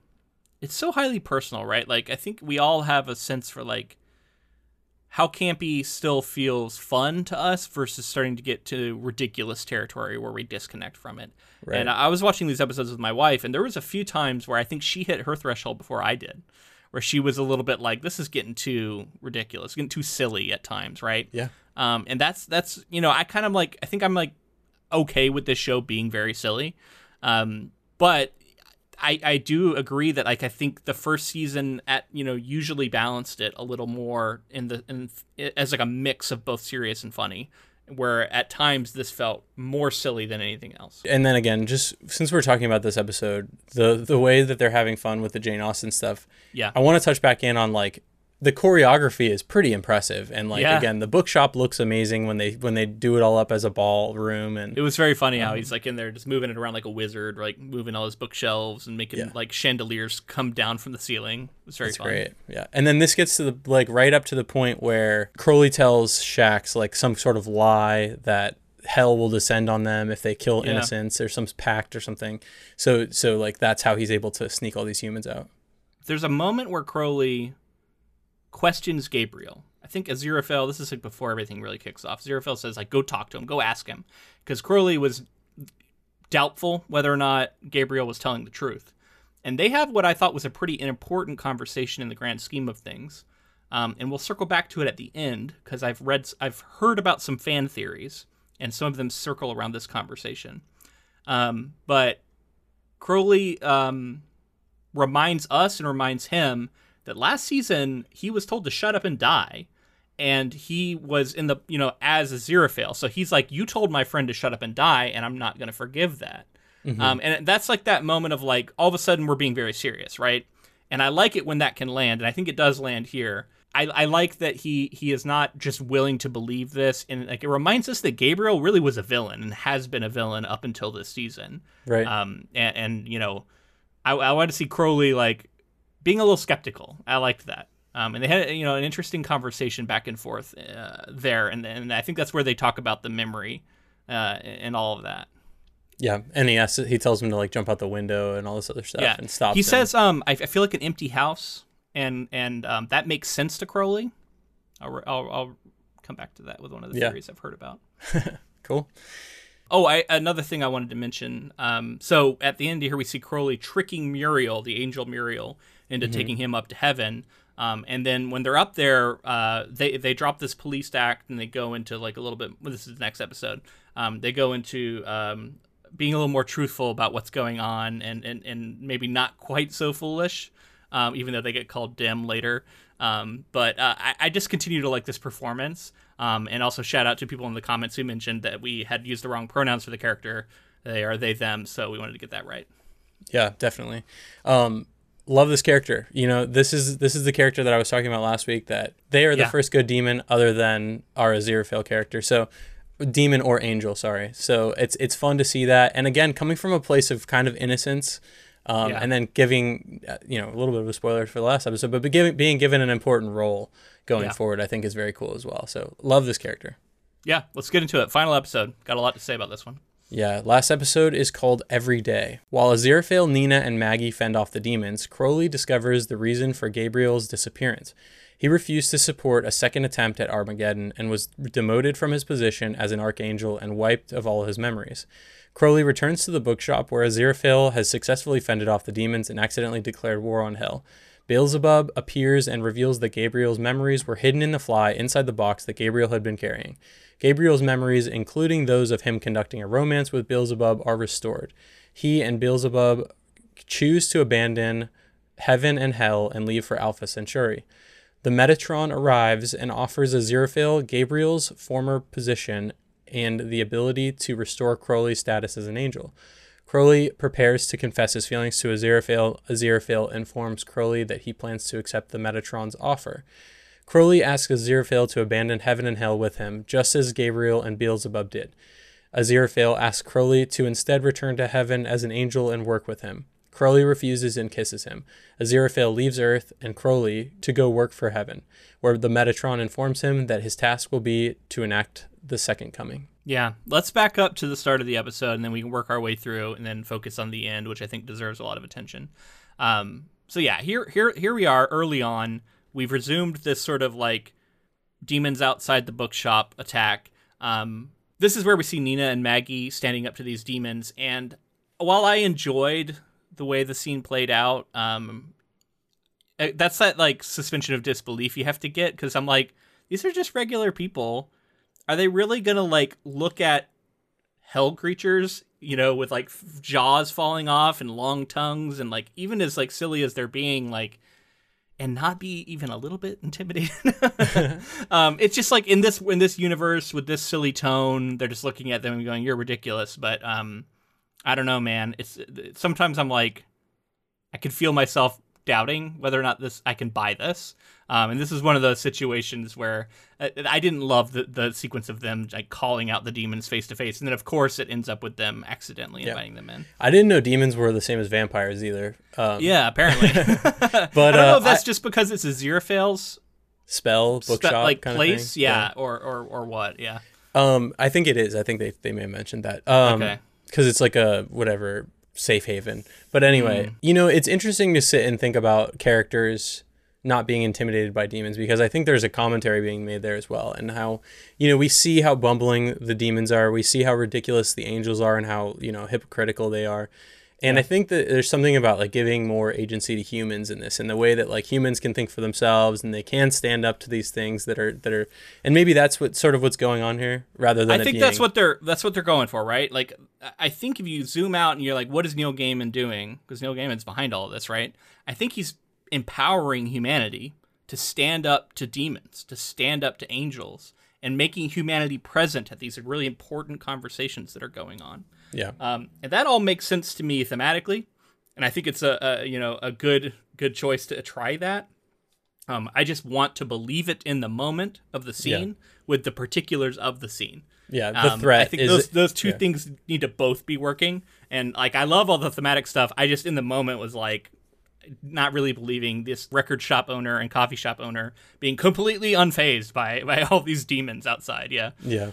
Speaker 2: it's so highly personal, right? Like I think we all have a sense for like how campy still feels fun to us versus starting to get to ridiculous territory where we disconnect from it.
Speaker 1: Right.
Speaker 2: And I was watching these episodes with my wife and there was a few times where I think she hit her threshold before I did. Where she was a little bit like, this is getting too ridiculous, getting too silly at times, right?
Speaker 1: yeah.
Speaker 2: Um, and that's that's you know I kind of like I think I'm like okay with this show being very silly, um, but I I do agree that like I think the first season at you know usually balanced it a little more in the in as like a mix of both serious and funny, where at times this felt more silly than anything else.
Speaker 1: and then again just since we're talking about this episode the the way that they're having fun with the jane austen stuff
Speaker 2: Yeah.
Speaker 1: i want to touch back in on like the choreography is pretty impressive and like
Speaker 2: Yeah.
Speaker 1: again the bookshop looks amazing when they when they do it all up as a ballroom and
Speaker 2: It was very funny how um, he's like in there just moving it around like a wizard, like moving all his bookshelves and making
Speaker 1: Yeah.
Speaker 2: like chandeliers come down from the ceiling. It was very
Speaker 1: That's
Speaker 2: fun.
Speaker 1: great. Yeah. And then this gets to the like right up to the point where Crowley tells Shax like some sort of lie that hell will descend on them if they kill
Speaker 2: Yeah.
Speaker 1: innocents or some pact or something. So so like that's how he's able to sneak all these humans out.
Speaker 2: there's a moment where Crowley questions Gabriel. I think Aziraphale, this is like before everything really kicks off. Aziraphale says, like, go talk to him, go ask him. Because Crowley was doubtful whether or not Gabriel was telling the truth. And they have what I thought was a pretty important conversation in the grand scheme of things. Um, and we'll circle back to it at the end because I've read, I've heard about some fan theories, and some of them circle around this conversation. Um, but Crowley um, reminds us and reminds him that last season he was told to shut up and die, and he was in the you know as Aziraphale. So he's like, you told my friend to shut up and die, and I'm not gonna forgive that. Mm-hmm. Um, and that's like that moment of like all of a sudden we're being very serious, right? And I like it when that can land, and I think it does land here. I, I like that he he is not just willing to believe this, and like it reminds us that Gabriel really was a villain and has been a villain up until this season,
Speaker 1: right?
Speaker 2: Um, and, and you know, I I want to see Crowley like being a little skeptical. I liked that. Um, and they had you know an interesting conversation back and forth uh, there, and and I think that's where they talk about the memory uh, and all of that.
Speaker 1: Yeah, and he asks, he tells him to like jump out the window and all this other stuff, yeah. and stop.
Speaker 2: He him. says, "Um, I, I, feel like an empty house," and and um, that makes sense to Crowley. I'll, I'll, I'll come back to that with one of the yeah. theories I've heard about.
Speaker 1: cool.
Speaker 2: Oh, I, another thing I wanted to mention. Um, so at the end here, we see Crowley tricking Muriel, the angel Muriel, into mm-hmm. taking him up to heaven. Um, and then when they're up there, uh, they they drop this police act and they go into like a little bit. Well, this is the next episode. Um, they go into um, being a little more truthful about what's going on and, and, and maybe not quite so foolish, um, even though they get called dim later. Um, but uh, I, I, just continue to like this performance. Um, and also shout out to people in the comments who mentioned that we had used the wrong pronouns for the character. They are they them, so we wanted to get that right.
Speaker 1: Yeah, definitely. Um, love this character. You know, this is this is the character that I was talking about last week. That they are the yeah. first good demon, other than our Aziraphale character. So demon or angel sorry so it's it's fun to see that and again coming from a place of kind of innocence um, yeah. and then giving uh, you know a little bit of a spoiler for the last episode but giving, being given an important role going yeah. forward i think is very cool as well so love this character
Speaker 2: yeah let's get into it final episode got a lot to say about this one
Speaker 1: yeah, last episode is called Every Day. While Aziraphale, Nina, and Maggie fend off the demons, Crowley discovers the reason for Gabriel's disappearance. He refused to support a second attempt at Armageddon and was demoted from his position as an archangel and wiped of all his memories. Crowley returns to the bookshop where Aziraphale has successfully fended off the demons and accidentally declared war on Hell. Beelzebub appears and reveals that Gabriel's memories were hidden in the fly inside the box that Gabriel had been carrying. Gabriel's memories, including those of him conducting a romance with Beelzebub, are restored. He and Beelzebub choose to abandon heaven and hell and leave for Alpha Centauri. The Metatron arrives and offers Aziraphale Gabriel's former position and the ability to restore Crowley's status as an angel. Crowley prepares to confess his feelings to Aziraphale. Aziraphale informs Crowley that he plans to accept the Metatron's offer. Crowley asks Aziraphale to abandon heaven and hell with him, just as Gabriel and Beelzebub did. Aziraphale asks Crowley to instead return to heaven as an angel and work with him. Crowley refuses and kisses him. Aziraphale leaves Earth and Crowley to go work for heaven, where the Metatron informs him that his task will be to enact the second coming.
Speaker 2: Yeah, let's back up to the start of the episode and then we can work our way through and then focus on the end, which I think deserves a lot of attention. Um, so yeah, here here here we are early on. We've resumed this sort of like demons outside the bookshop attack. Um, this is where we see Nina and Maggie standing up to these demons, and while I enjoyed the way the scene played out. Um, eh, that's that like suspension of disbelief you have to get because I'm like, these are just regular people. Are they really gonna like look at hell creatures, you know, with like jaws falling off and long tongues and like even as like silly as they're being, like and not be even a little bit intimidated. um, it's just like in this in this universe with this silly tone, they're just looking at them and going, "You're ridiculous." But um, I don't know, man. It's sometimes I'm like, I can feel myself doubting whether or not this I can buy this. Um, and this is one of those situations where I, uh, I didn't love the, the sequence of them like calling out the demons face to face, and then of course it ends up with them accidentally inviting them in.
Speaker 1: I didn't know demons were the same as vampires either.
Speaker 2: Um, yeah, apparently. but I don't know uh, if that's I, just because it's a Aziraphale's
Speaker 1: spell bookshop spe-
Speaker 2: like place, yeah, yeah, or or or what, yeah.
Speaker 1: Um, I think it is. I think they they may have mentioned that. Um, okay because it's like a whatever safe haven. But anyway, mm. you know, it's interesting to sit and think about characters not being intimidated by demons because I think there's a commentary being made there as well and how you know we see how bumbling the demons are, we see how ridiculous the angels are and how, you know, hypocritical they are. And yeah. I think that there's something about like giving more agency to humans in this, and the way that like humans can think for themselves and they can stand up to these things that are that are, and maybe that's what sort of what's going on here, rather than.
Speaker 2: I think that's what they're that's what they're going for, right? Like, I think if you zoom out and you're like, what is Neil Gaiman doing? Because Neil Gaiman's behind all of this, right? I think he's empowering humanity to stand up to demons, to stand up to angels, and making humanity present at these really important conversations that are going on.
Speaker 1: Yeah.
Speaker 2: Um, and that all makes sense to me thematically, and I think it's a, a you know a good good choice to try that. Um, I just want to believe it in the moment of the scene with the particulars of the scene.
Speaker 1: Yeah. The
Speaker 2: Um,
Speaker 1: threat
Speaker 2: I think
Speaker 1: is
Speaker 2: those those two
Speaker 1: yeah.
Speaker 2: things need to both be working. And like I love all the thematic stuff. I just in the moment was like not really believing this record shop owner and coffee shop owner being completely unfazed by by all these demons outside. Yeah.
Speaker 1: Yeah.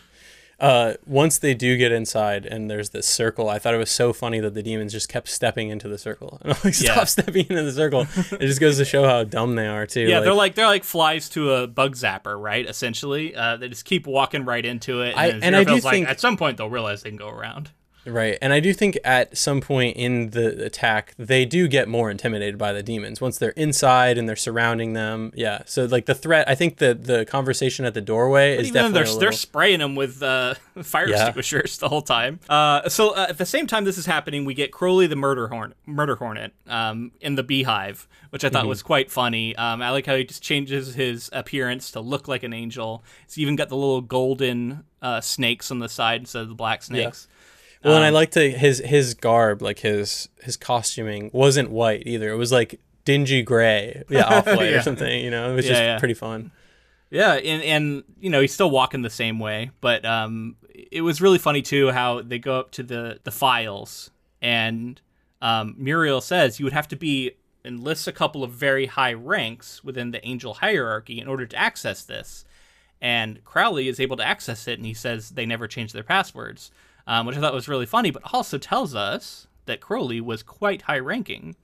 Speaker 1: Uh, once they do get inside and there's this circle, I thought it was so funny that the demons just kept stepping into the circle. And I'm like, stop
Speaker 2: Yeah.
Speaker 1: stepping into the circle. it just goes to show how dumb they are too.
Speaker 2: Yeah, they're like they're like flies to a bug zapper, right? Essentially, uh, they just keep walking right into it, and,
Speaker 1: I- and I do
Speaker 2: like,
Speaker 1: think-
Speaker 2: at some point they'll realize they can go around.
Speaker 1: Right. And I do think at some point in the attack, they do get more intimidated by the demons once they're inside and they're surrounding them. Yeah. So like the threat, I think the the conversation at the doorway is
Speaker 2: Even
Speaker 1: definitely
Speaker 2: they're
Speaker 1: a
Speaker 2: they're spraying them with uh, fire
Speaker 1: Yeah.
Speaker 2: extinguishers the whole time. Uh, so uh, at the same time this is happening, we get Crowley the murder hornet, murder hornet, um, in the beehive, which I thought
Speaker 1: Mm-hmm.
Speaker 2: was quite funny. Um, I like how he just changes his appearance to look like an angel. He's even got the little golden uh, snakes on the side instead of the black snakes.
Speaker 1: Well, and I
Speaker 2: um,
Speaker 1: liked to his his garb, like his his costuming wasn't white either. It was like dingy gray, yeah, off white
Speaker 2: Yeah.
Speaker 1: or something. You know, it was
Speaker 2: Yeah,
Speaker 1: just
Speaker 2: yeah.
Speaker 1: pretty fun.
Speaker 2: Yeah, and and you know he's still walking the same way, but um, it was really funny too how they go up to the the files and um, Muriel says you would have to be and lists a couple of very high ranks within the angel hierarchy in order to access this, and Crowley is able to access it, and he says they never change their passwords, um, which I thought was really funny, but also tells us that Crowley was quite high ranking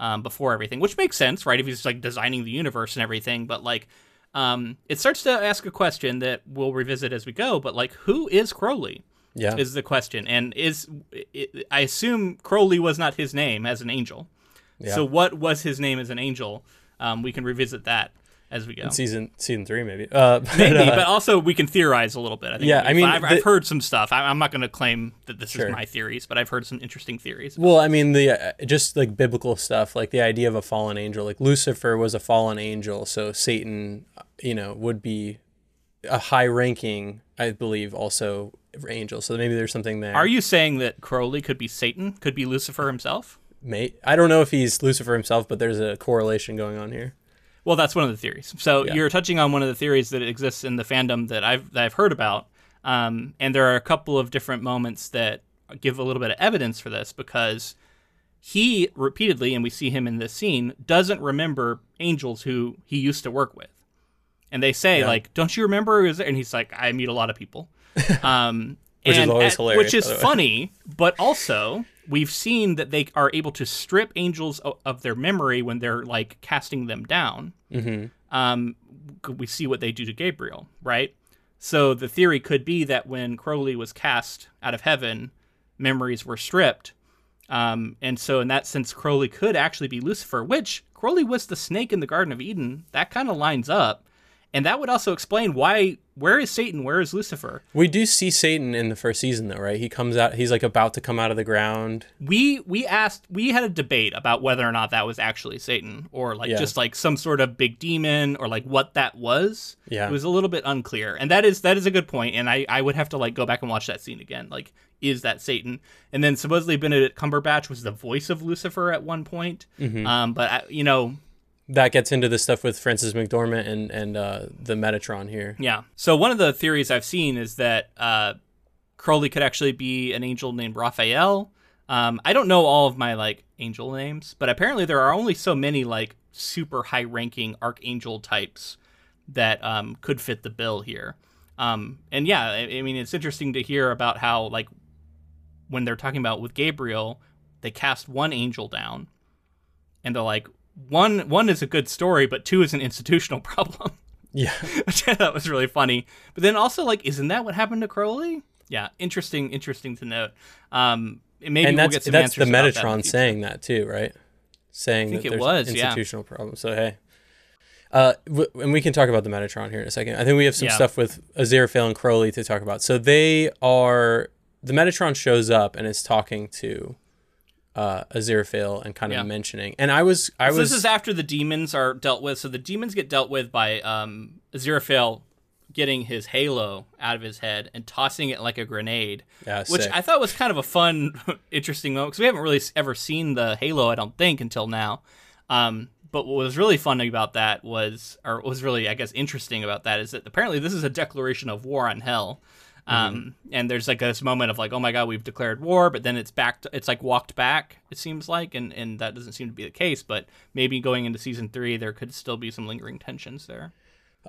Speaker 2: um, before everything, which makes sense, right? If he's like designing the universe and everything, but like, um, it starts to ask a question that we'll revisit as we go. But like, who is Crowley?
Speaker 1: Yeah.
Speaker 2: Is the question, and is it, I assume Crowley was not his name as an angel.
Speaker 1: Yeah.
Speaker 2: So what was his name as an angel? Um, we can revisit that as we go.
Speaker 1: season season three maybe. Uh, but,
Speaker 2: Maybe,
Speaker 1: uh,
Speaker 2: but also we can theorize a little bit. I think.
Speaker 1: Yeah, I mean,
Speaker 2: I've,
Speaker 1: the-
Speaker 2: I've heard some stuff. I, I'm not going to claim that this
Speaker 1: Sure.
Speaker 2: is my theories, but I've heard some interesting theories.
Speaker 1: Well, I mean, the uh, just like biblical stuff, like the idea of a fallen angel. Like Lucifer was a fallen angel, so Satan, uh, you know, would be a high-ranking, I believe, also angel. So maybe there's something there.
Speaker 2: Are you saying that Crowley could be Satan? Could be Lucifer himself?
Speaker 1: Mate, I don't know if he's Lucifer himself, but there's a correlation going on here.
Speaker 2: Well, that's one of the theories. So
Speaker 1: Yeah.
Speaker 2: you're touching on one of the theories that exists in the fandom that I've that I've heard about, um, and there are a couple of different moments that give a little bit of evidence for this because he repeatedly, and we see him in this scene, doesn't remember angels who he used to work with, and they say
Speaker 1: Yeah.
Speaker 2: like, "Don't you remember?" Is and he's like, "I meet a lot of people," um,
Speaker 1: Which is
Speaker 2: and
Speaker 1: always
Speaker 2: at-
Speaker 1: hilarious,
Speaker 2: Which is
Speaker 1: by the way.
Speaker 2: funny, but also we've seen that they are able to strip angels of their memory when they're like casting them down.
Speaker 1: Mm-hmm.
Speaker 2: Um, we see what they do to Gabriel, right? So the theory could be that when Crowley was cast out of heaven, memories were stripped. Um, and so in that sense, Crowley could actually be Lucifer, which Crowley was the snake in the Garden of Eden. That kind of lines up. And that would also explain why, where is Satan? Where is Lucifer?
Speaker 1: We do see Satan in the first season, though, right? He comes out. He's like about to come out of the ground.
Speaker 2: we we asked we had a debate about whether or not that was actually satan or like
Speaker 1: Yeah.
Speaker 2: just like some sort of big demon or like what that was
Speaker 1: Yeah.
Speaker 2: it was a little bit unclear and that is that is a good point and i i would have to like go back and watch that scene again like is that satan and then supposedly benedict cumberbatch was the voice of lucifer at one point
Speaker 1: Mm-hmm.
Speaker 2: um but I, you know
Speaker 1: That gets into the stuff with Frances McDormand and and uh, the Metatron here.
Speaker 2: Yeah. So one of the theories I've seen is that uh, Crowley could actually be an angel named Raphael. Um, I don't know all of my like angel names, but apparently there are only so many like super high-ranking archangel types that um, could fit the bill here. Um, and yeah, I, I mean it's interesting to hear about how like when they're talking about with Gabriel, they cast one angel down, and they're like one one is a good story, but two is an institutional problem
Speaker 1: Yeah.
Speaker 2: which I thought was really funny. But then also, like, isn't that what happened to Crowley? Yeah, interesting, interesting to note. Um, and maybe
Speaker 1: and
Speaker 2: we'll
Speaker 1: that's
Speaker 2: get some
Speaker 1: that's the
Speaker 2: answers that in
Speaker 1: Metatron
Speaker 2: future.
Speaker 1: saying that too, right? Saying
Speaker 2: think
Speaker 1: that
Speaker 2: it
Speaker 1: there's
Speaker 2: was, yeah.
Speaker 1: institutional problems. So hey, uh, w- and we can talk about the Metatron here in a second. I think we have some
Speaker 2: Yeah.
Speaker 1: stuff with Aziraphale and Crowley to talk about. So they are the Metatron shows up and is talking to uh, Aziraphale and kind of
Speaker 2: Yeah.
Speaker 1: mentioning. And I was I
Speaker 2: So
Speaker 1: was
Speaker 2: this is after the demons are dealt with. So the demons get dealt with by um, Aziraphale getting his halo out of his head and tossing it like a grenade,
Speaker 1: Yeah,
Speaker 2: which
Speaker 1: sick.
Speaker 2: I thought was kind of a fun, interesting moment because we haven't really ever seen the halo, I don't think, until now. Um, but what was really funny about that was, or what was really, I guess, interesting about that is that apparently this is a declaration of war on hell. Um, and there's like this moment of like, oh my god, we've declared war, but then it's back. To, it's like walked back. It seems like, and and that doesn't seem to be the case. But maybe going into season three, there could still be some lingering tensions there.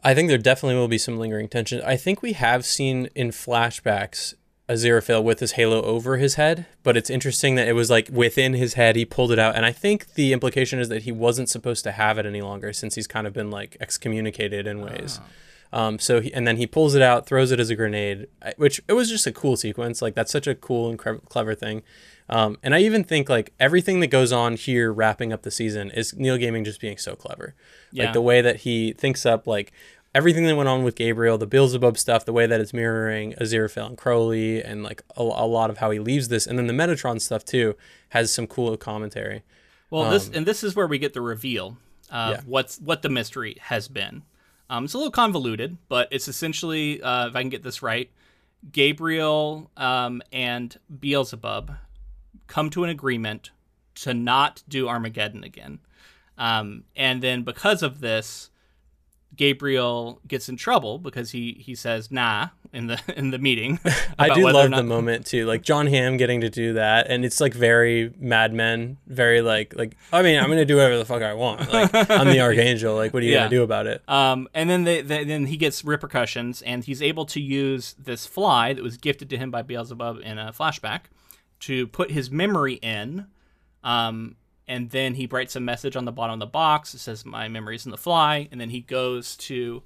Speaker 1: I think there definitely will be some lingering tension. I think we have seen in flashbacks Aziraphale with his halo over his head, but it's interesting that it was like within his head, he pulled it out. And I think the implication is that he wasn't supposed to have it any longer since he's kind of been like excommunicated in ways. Um, so he, and then he pulls it out, throws it as a grenade, which it was just a cool sequence. Like that's such a cool and cre- clever thing. Um, and I even think like everything that goes on here, wrapping up the season, is Neil Gaiman just being so clever.
Speaker 2: Yeah.
Speaker 1: Like the way that he thinks up like everything that went on with Gabriel, the Beelzebub stuff, the way that it's mirroring Aziraphale and Crowley, and like a, a lot of how he leaves this, and then the Metatron stuff too has some cool commentary.
Speaker 2: Well, this and this is where we get the reveal of
Speaker 1: Yeah.
Speaker 2: what's what the mystery has been. Um, it's a little convoluted, but it's essentially, uh, if I can get this right, Gabriel um, and Beelzebub come to an agreement to not do Armageddon again, um, and then because of this, Gabriel gets in trouble because he he says nah in the in the meeting.
Speaker 1: I do love
Speaker 2: not-
Speaker 1: the moment too, like Jon Hamm getting to do that, and it's like very Mad Men, very like like I mean I'm gonna do whatever the fuck I want. Like I'm the Archangel. Like what are you
Speaker 2: Yeah.
Speaker 1: gonna do about it?
Speaker 2: Um, and then they, they, then he gets repercussions, and he's able to use this fly that was gifted to him by Beelzebub in a flashback to put his memory in. Um, and then he writes a message on the bottom of the box. It says, "My memory's in the fly." And then he goes to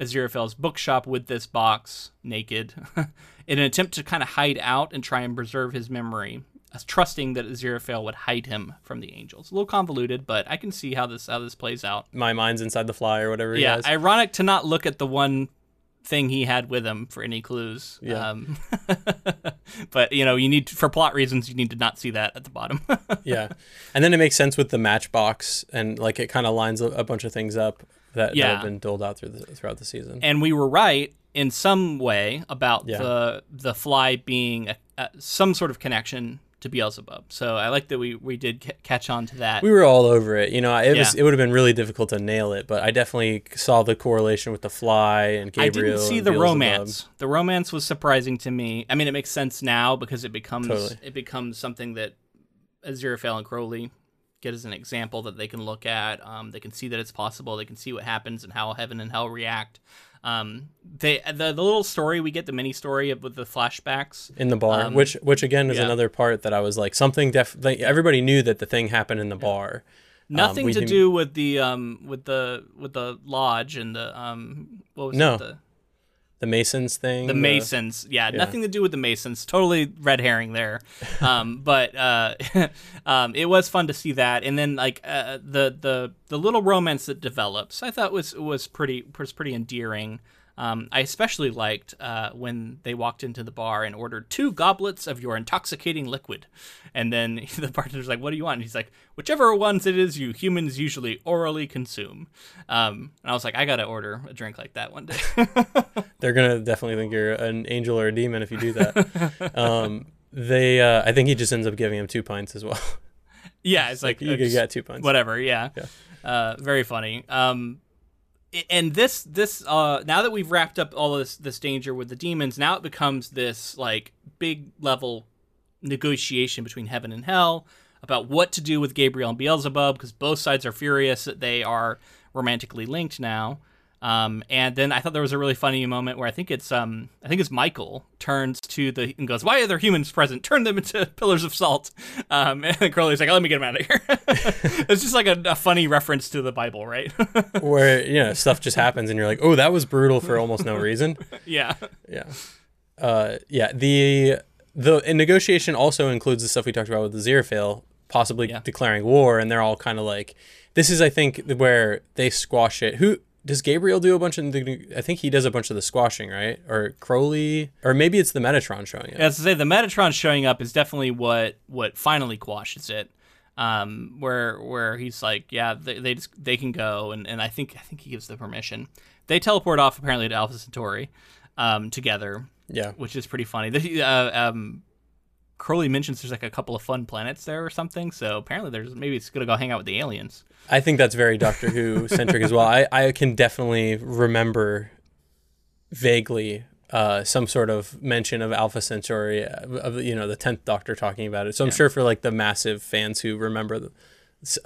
Speaker 2: Aziraphale's bookshop with this box, naked, in an attempt to kind of hide out and try and preserve his memory, trusting that Aziraphale would hide him from the angels. A little convoluted, but I can see how this how this plays out.
Speaker 1: My mind's inside the fly or whatever.
Speaker 2: Yeah, ironic to not look at the one thing he had with him for any clues.
Speaker 1: Yeah.
Speaker 2: Um, but you know, you need for plot reasons, you need to not see that at the bottom.
Speaker 1: yeah, and then it makes sense with the matchbox, and like it kind of lines a, a bunch of things up that, that have been doled out through the, throughout the season.
Speaker 2: and we were right in some way about
Speaker 1: Yeah.
Speaker 2: the the fly being a, a, some sort of connection to Beelzebub. So I like that we we did ca- catch on to that.
Speaker 1: we were all over it. You know, it was it would have been really difficult to nail it, but I definitely saw the correlation with the fly and Gabriel.
Speaker 2: I didn't see the
Speaker 1: Beelzebub.
Speaker 2: romance. The romance was surprising to me. I mean, it makes sense now because it becomes
Speaker 1: Totally.
Speaker 2: it becomes something that Aziraphale and Crowley get as an example that they can look at. Um, they can see that it's possible. They can see what happens and how heaven and hell react. Um, they the, the little story we get the mini story of, with the flashbacks.
Speaker 1: in the bar,
Speaker 2: Um,
Speaker 1: which which again is
Speaker 2: yeah.
Speaker 1: another part that I was like something def. Like, everybody knew that the thing happened in the bar.
Speaker 2: Nothing
Speaker 1: we
Speaker 2: to do with the um with the with the lodge and the um what was
Speaker 1: No.
Speaker 2: it the
Speaker 1: The Masons thing.
Speaker 2: the Masons. Yeah,
Speaker 1: yeah.
Speaker 2: nothing to do with the Masons. Totally red herring there. Um, but uh, um, it was fun to see that, and then like uh, the the the little romance that develops, I thought was was pretty was pretty endearing. Um, I especially liked uh, when they walked into the bar and ordered two goblets of your intoxicating liquid, and then the bartender's like, "What do you want?" And he's like, "Whichever ones it is you humans usually orally consume." Um, and I was like, "I gotta order a drink like that one day."
Speaker 1: They're gonna definitely think you're an angel or a demon if you do that. um, they, uh, I think he just ends up giving him two pints as well.
Speaker 2: yeah, it's like
Speaker 1: you
Speaker 2: uh,
Speaker 1: could get two pints.
Speaker 2: whatever yeah,
Speaker 1: Yeah.
Speaker 2: Uh, very funny um and this this uh now that we've wrapped up all this this danger with the demons now it becomes this like big level negotiation between heaven and hell about what to do with gabriel and beelzebub because both sides are furious that they are romantically linked now um, and then I thought there was a really funny moment where I think it's um I think it's Michael turns to the and goes, "Why are there humans present? Turn them into pillars of salt." Um, and Crowley's like, "Let me get them out of here." it's just like a, a funny reference to the Bible, right?
Speaker 1: Where you know stuff just happens and you're like, oh, that was brutal for almost no reason.
Speaker 2: yeah,
Speaker 1: Yeah. Uh, yeah. The the negotiation also includes the stuff we talked about with the Aziraphale possibly
Speaker 2: Yeah.
Speaker 1: declaring war, and they're all kind of like, this is I think where they squash it. Who does Gabriel do a bunch of the? I think he does a bunch of the squashing, right? Or Crowley, or maybe it's the Metatron showing up.
Speaker 2: As I say, the Metatron showing up is definitely what what finally quashes it. Um, where where he's like, yeah, they they, just, they can go, and, and I think I think he gives the permission. They teleport off apparently to Alpha Centauri, um, together.
Speaker 1: Yeah,
Speaker 2: which is pretty funny. The, uh, um, Crowley mentions there's like a couple of fun planets there or something. So apparently there's maybe it's gonna go hang out with the aliens.
Speaker 1: I think that's very Doctor Who centric as well. I, I can definitely remember vaguely uh, some sort of mention of Alpha Centauri of you know the tenth Doctor talking about it. So I'm sure for like the massive fans who remember the,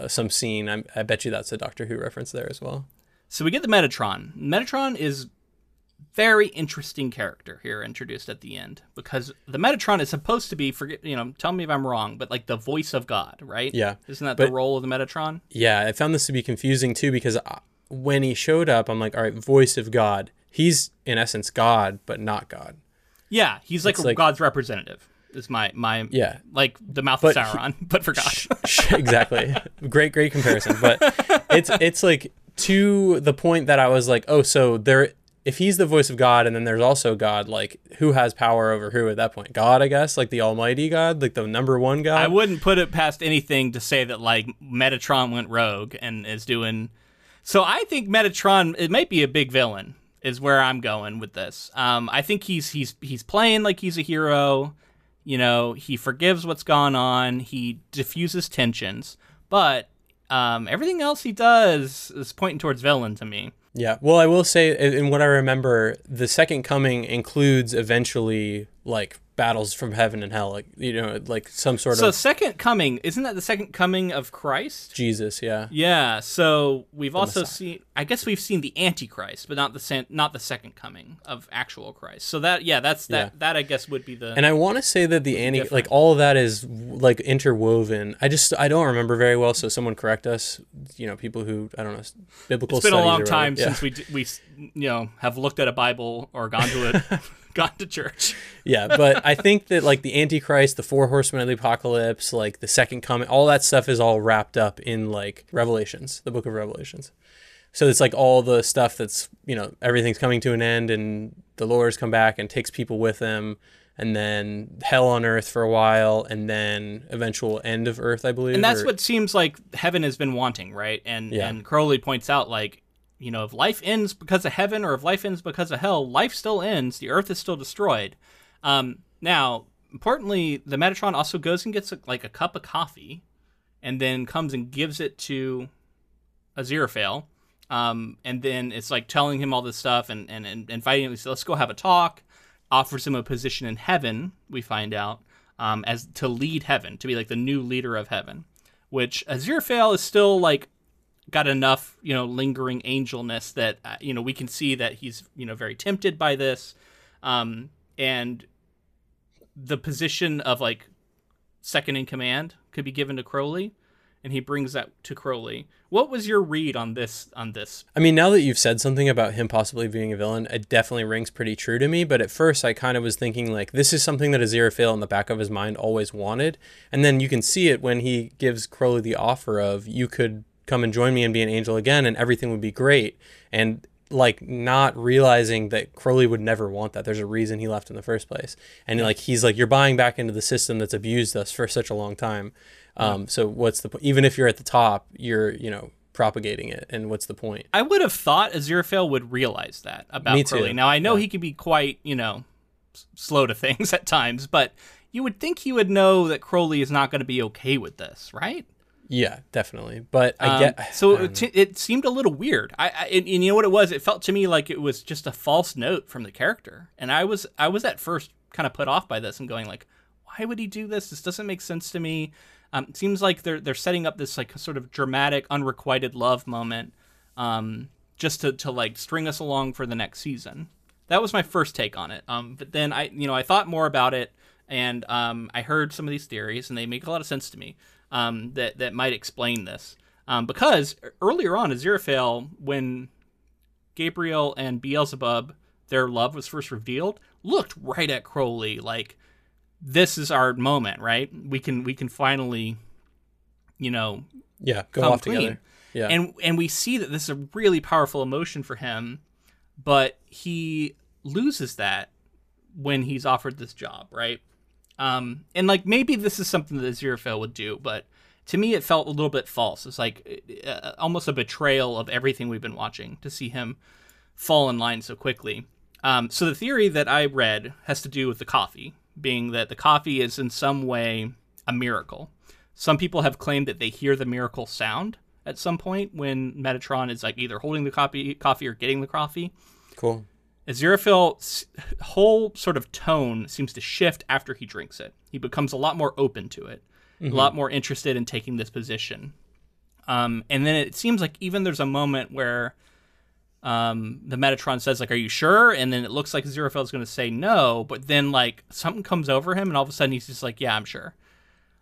Speaker 1: some scene, I'm, I bet you that's a Doctor Who reference there as well.
Speaker 2: So we get the Metatron. Metatron is very interesting character here introduced at the end because the Metatron is supposed to be forget you know tell me if I'm wrong but like the voice of God right?
Speaker 1: Yeah.
Speaker 2: Isn't that but, the role of the Metatron?
Speaker 1: Yeah I found this to be confusing too because uh, when he showed up I'm like all right voice of God. He's in essence God but not God.
Speaker 2: Yeah he's like, like God's representative is my my
Speaker 1: yeah.
Speaker 2: like the mouth but of Sauron he, but for God. Sh-
Speaker 1: sh- exactly. Great great comparison but it's it's like to the point that I was like oh so there if he's the voice of God and then there's also God, like who has power over who at that point? God, I guess, like the Almighty God, like the number one God.
Speaker 2: I wouldn't put it past anything to say that like Metatron went rogue and is doing. So I think Metatron it might be a big villain is where I'm going with this. Um, I think he's he's he's playing like he's a hero. You know, he forgives what's gone on. He diffuses tensions, but um, everything else he does is pointing towards villain to me.
Speaker 1: Yeah. Well, I will say, in what I remember, the second coming includes eventually like battles from heaven and hell, like you know, like some sort
Speaker 2: so
Speaker 1: of.
Speaker 2: So second coming isn't that the second coming of Christ?
Speaker 1: Jesus, yeah.
Speaker 2: Yeah. So we've the also Messiah. seen. I guess we've seen the Antichrist, but not the not the second coming of actual Christ. So that yeah, that's that yeah. that I guess would be the.
Speaker 1: And I want to say that the anti like all of that is like interwoven. I just I don't remember very well, so someone correct us. You know, people who I don't know biblical.
Speaker 2: It's been a long time yeah. since we we you know have looked at a Bible or gone to it. gone to church.
Speaker 1: yeah, but I think that like the Antichrist, the four horsemen of the apocalypse, like the second coming, all that stuff is all wrapped up in like Revelations, the book of Revelations. So it's like all the stuff that's, you know, everything's coming to an end and the Lord's come back and takes people with him and then hell on earth for a while and then eventual end of earth, I believe.
Speaker 2: And that's or... what seems like heaven has been wanting, right? And yeah. and Crowley points out like you know, if life ends because of heaven or if life ends because of hell, life still ends. The earth is still destroyed. Um, now, importantly, the Metatron also goes and gets a, like a cup of coffee and then comes and gives it to Aziraphale. Um, and then it's like telling him all this stuff and, and, and inviting him. So let's go have a talk. Offers him a position in heaven, we find out, um, as to lead heaven, to be like the new leader of heaven. Which Aziraphale is still like got enough, you know, lingering angelness that uh, you know we can see that he's you know very tempted by this, um, and the position of like second in command could be given to Crowley, and he brings that to Crowley. What was your read on this? On this?
Speaker 1: I mean, now that you've said something about him possibly being a villain, it definitely rings pretty true to me. But at first, I kind of was thinking like this is something that Aziraphale in the back of his mind always wanted, and then you can see it when he gives Crowley the offer of you could come and join me and be an angel again and everything would be great and like not realizing that Crowley would never want that. There's a reason he left in the first place. And like he's like you're buying back into the system that's abused us for such a long time. Um, so what's the point? Even if you're at the top, you're you know propagating it, and what's the point?
Speaker 2: I would have thought Aziraphale would realize that about Me Crowley. Now I know yeah. he can be quite you know slow to things at times, but you would think he would know that Crowley is not going to be okay with this, right?
Speaker 1: Yeah, definitely. But I um, get
Speaker 2: so I it, it, seemed a little weird. I, I and, and you know what it was? It felt to me like it was just a false note from the character, and I was I was at first kind of put off by this and going like, why would he do this? This doesn't make sense to me. Um, it seems like they're they're setting up this like sort of dramatic unrequited love moment, um, just to to like string us along for the next season. That was my first take on it. Um, but then I you know I thought more about it and um, I heard some of these theories and they make a lot of sense to me um, that that might explain this. Um, because earlier on, Aziraphale, when Gabriel and Beelzebub, their love was first revealed, looked right at Crowley like, "This is our moment, right? We can we can finally, you know,
Speaker 1: yeah, go off clean. together." Yeah.
Speaker 2: And and we see that this is a really powerful emotion for him, but he loses that when he's offered this job, right? Um, and like maybe this is something that Aziraphale would do, but to me it felt a little bit false. It's like uh, almost a betrayal of everything we've been watching to see him fall in line so quickly. Um, so the theory that I read has to do with the coffee, being that the coffee is in some way a miracle. Some people have claimed that they hear the miracle sound at some point when Metatron is like either holding the coffee, coffee or getting the coffee.
Speaker 1: Cool.
Speaker 2: Aziraphale's whole sort of tone seems to shift after he drinks it. He becomes a lot more open to it, mm-hmm. a lot more interested in taking this position. Um, and then it seems like even there's a moment where um, the Metatron says like, "Are you sure?" And then it looks like Aziraphale is going to say no, but then like something comes over him, and all of a sudden he's just like, "Yeah, I'm sure."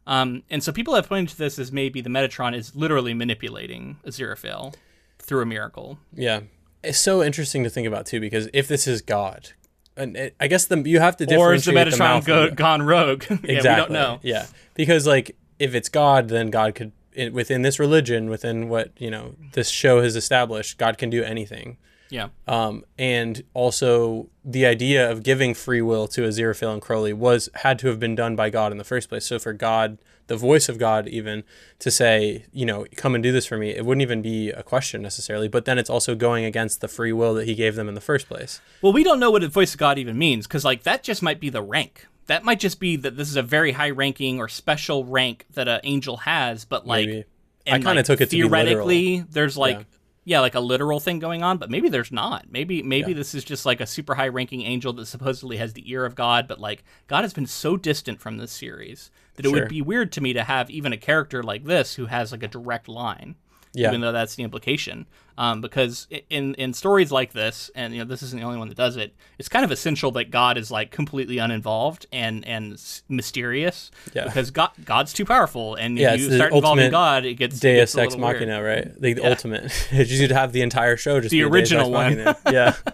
Speaker 2: Um, and so people have pointed to this as maybe the Metatron is literally manipulating Aziraphale through a miracle.
Speaker 1: Yeah, it's so interesting to think about too because if this is God, and it, I guess the you have to differentiate
Speaker 2: or is the Metatron the go, gone rogue? yeah,
Speaker 1: exactly.
Speaker 2: we don't know.
Speaker 1: Yeah, because like if it's God, then God could within this religion, within what you know this show has established, God can do anything.
Speaker 2: Yeah.
Speaker 1: Um, and also the idea of giving free will to Aziraphale and Crowley was had to have been done by God in the first place. So for God, the voice of God, even to say, you know, come and do this for me, it wouldn't even be a question necessarily. But then it's also going against the free will that He gave them in the first place.
Speaker 2: Well, we don't know what the voice of God even means because, like, that just might be the rank. That might just be that this is a very high ranking or special rank that an angel has, but like.
Speaker 1: Maybe. I kind of like, took it
Speaker 2: theoretically. there's like yeah yeah, like a literal thing going on, but maybe there's not. Maybe maybe yeah. this is just like a super high ranking angel that supposedly has the ear of God, but like God has been so distant from this series that it sure. would be weird to me to have even a character like this who has like a direct line yeah. even though that's the implication. Um, because in in stories like this, and you know this isn't the only one that does it. It's kind of essential that God is like completely uninvolved and and mysterious. Yeah. Because God God's too powerful, and yeah, you start involving God, it gets
Speaker 1: Deus
Speaker 2: Ex
Speaker 1: Machina, right? The, yeah. ultimate. you'd have the entire show just
Speaker 2: the original one.
Speaker 1: yeah.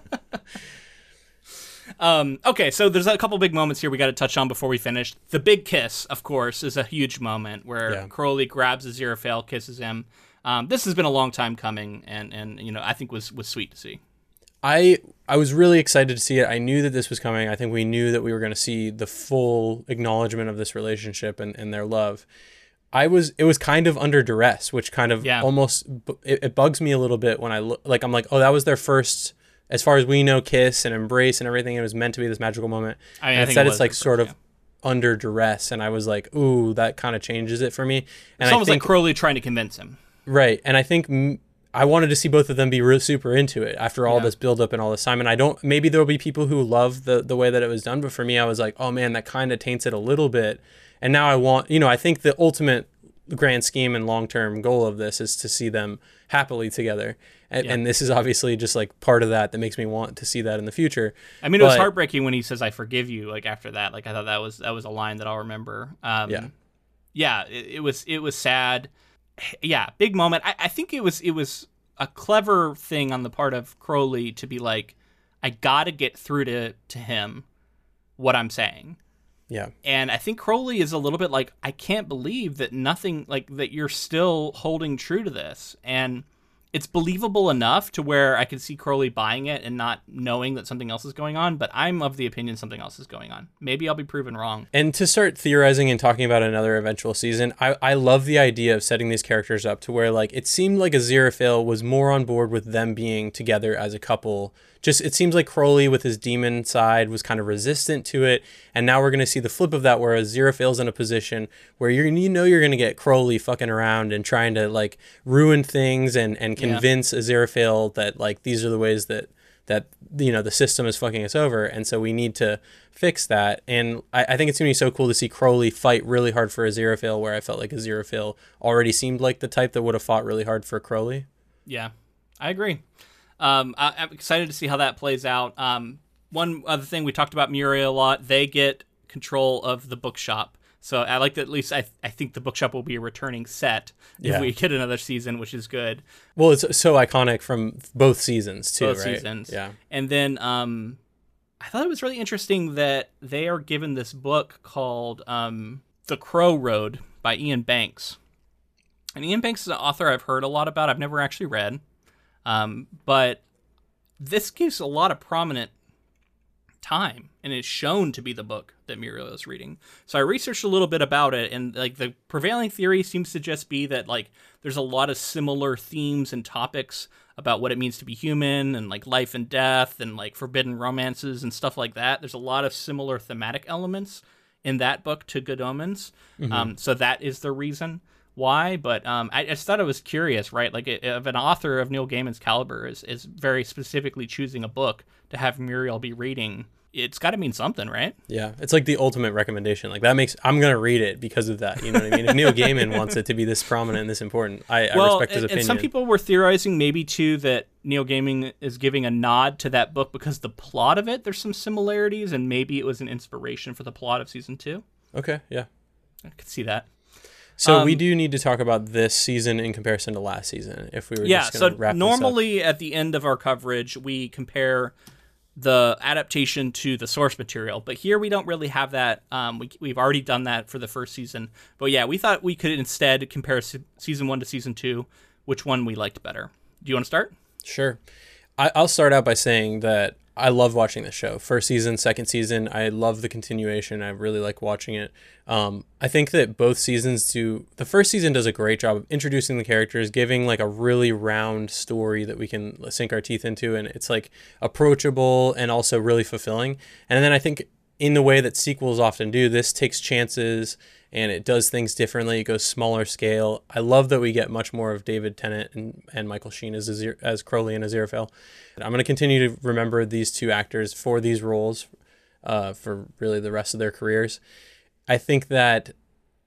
Speaker 2: Um, okay, so there's a couple big moments here we got to touch on before we finish. The big kiss, of course, is a huge moment where yeah. Crowley grabs Aziraphale, kisses him. Um, this has been a long time coming, and and you know I think was was sweet to see.
Speaker 1: I I was really excited to see it. I knew that this was coming. I think we knew that we were going to see the full acknowledgement of this relationship and, and their love. I was it was kind of under duress, which kind of yeah. almost it, it, bugs me a little bit when I look like I'm like, oh, that was their first, as far as we know, kiss and embrace and everything. It was meant to be this magical moment.
Speaker 2: I mean,
Speaker 1: and
Speaker 2: I
Speaker 1: instead,
Speaker 2: it
Speaker 1: it's like
Speaker 2: first,
Speaker 1: sort
Speaker 2: yeah.
Speaker 1: of under duress, and I was like, ooh, that kind of changes it for me. And
Speaker 2: it's
Speaker 1: I
Speaker 2: almost
Speaker 1: think,
Speaker 2: like Crowley trying to convince him.
Speaker 1: Right, and I think m- I wanted to see both of them be real super into it after all yeah. this build up and all this time. And I don't. Maybe there'll be people who love the the way that it was done, but for me, I was like, oh man, that kind of taints it a little bit. And now I want, you know, I think the ultimate grand scheme and long term goal of this is to see them happily together. And, yeah. and, this is obviously just like part of that that makes me want to see that in the future.
Speaker 2: I mean, it was heartbreaking when he says, "I forgive you." Like after that, like I thought that was that was a line that I'll remember. Um,
Speaker 1: yeah,
Speaker 2: yeah, it, it was it was sad yeah, big moment. I, I think it was it was a clever thing on the part of Crowley to be like, I gotta get through to to him what I'm saying.
Speaker 1: Yeah.
Speaker 2: And I think Crowley is a little bit like, I can't believe that nothing like that you're still holding true to this. And it's believable enough to where I could see Crowley buying it and not knowing that something else is going on, but I'm of the opinion something else is going on. Maybe I'll be proven wrong.
Speaker 1: And to start theorizing and talking about another eventual season, I, I love the idea of setting these characters up to where like it seemed like Aziraphale was more on board with them being together as a couple just it seems like Crowley with his demon side was kind of resistant to it, and now we're gonna see the flip of that, where Aziraphale's in a position where you're you know you're gonna get Crowley fucking around and trying to like ruin things and and convince yeah. Aziraphale that like these are the ways that that you know the system is fucking us over, and so we need to fix that. And I, I think it's gonna be so cool to see Crowley fight really hard for Aziraphale, where I felt like Aziraphale already seemed like the type that would have fought really hard for Crowley.
Speaker 2: Yeah, I agree. Um, I, am excited to see how that plays out. Um, one other thing we talked about Muriel a lot. They get control of the bookshop. So I like that. At least I, I think the bookshop will be a returning set if yeah. we get another season, which is good.
Speaker 1: Well, it's so iconic from both seasons too,
Speaker 2: both
Speaker 1: right?
Speaker 2: seasons.
Speaker 1: Yeah.
Speaker 2: And then um, I thought it was really interesting that they are given this book called um, "The Crow Road" by Iain Banks. And Iain Banks is an author I've heard a lot about. I've never actually read, um, but this gives a lot of prominent time and is shown to be the book that Muriel is reading. So I researched a little bit about it and like the prevailing theory seems to just be that like there's a lot of similar themes and topics about what it means to be human and like life and death and like forbidden romances and stuff like that. There's a lot of similar thematic elements in that book to Good Omens. Mm-hmm. Um, so that is the reason why, but um, I just thought it was curious, right? Like, if an author of Neil Gaiman's caliber is, is very specifically choosing a book to have Muriel be reading, it's got to mean something, right?
Speaker 1: Yeah, it's like the ultimate recommendation. Like that makes I'm gonna read it because of that. You know what I mean? if Neil Gaiman wants it to be this prominent and this important, I, well, I respect his
Speaker 2: and,
Speaker 1: opinion.
Speaker 2: And some people were theorizing maybe too that Neil Gaiman is giving a nod to that book because the plot of it there's some similarities, and maybe it was an inspiration for the plot of season two.
Speaker 1: Okay, yeah,
Speaker 2: I could see that.
Speaker 1: So um, we do need to talk about this season in comparison to last season. If we were just going to wrap up.
Speaker 2: yeah, so normally at the end of our coverage we compare the adaptation to the source material. But here we don't really have that. Um, we, we've already done that for the first season. But yeah, we thought we could instead compare se- season one to season two, which one we liked better. Do you want to start?
Speaker 1: Sure. I, I'll start out by saying that I love watching the show. First season, second season, I love the continuation. I really like watching it. Um, I think that both seasons do. The first season does a great job of introducing the characters, giving like a really round story that we can sink our teeth into, and it's like approachable and also really fulfilling. And then I think in the way that sequels often do, this takes chances and it does things differently. It goes smaller scale. I love that we get much more of David Tennant and, and Michael Sheen as Azir, as Crowley and Aziraphale. I'm going to continue to remember these two actors for these roles uh, for really the rest of their careers. I think that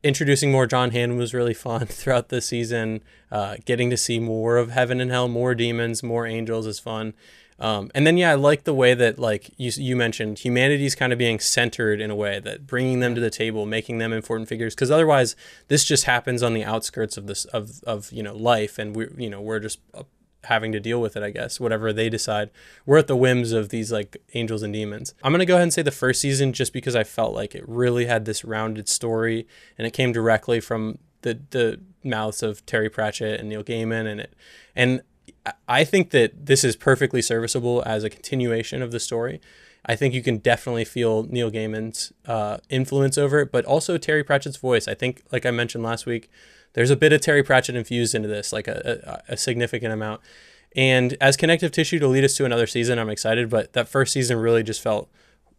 Speaker 1: introducing more Jon Hamm was really fun throughout the season. Uh, getting to see more of heaven and hell, more demons, more angels is fun. Um, and then yeah, I like the way that like you you mentioned humanity's kind of being centered in a way that bringing them to the table, making them important figures. Because otherwise, this just happens on the outskirts of this of of you know life, and we you know we're just uh, having to deal with it. I guess whatever they decide, we're at the whims of these like angels and demons. I'm gonna go ahead and say the first season just because I felt like it really had this rounded story, and it came directly from the the mouths of Terry Pratchett and Neil Gaiman, and it and I think that this is perfectly serviceable as a continuation of the story. I think you can definitely feel Neil Gaiman's uh, influence over it, but also Terry Pratchett's voice. I think, like I mentioned last week, there's a bit of Terry Pratchett infused into this, like a, a, a significant amount. And as connective tissue to lead us to another season, I'm excited, but that first season really just felt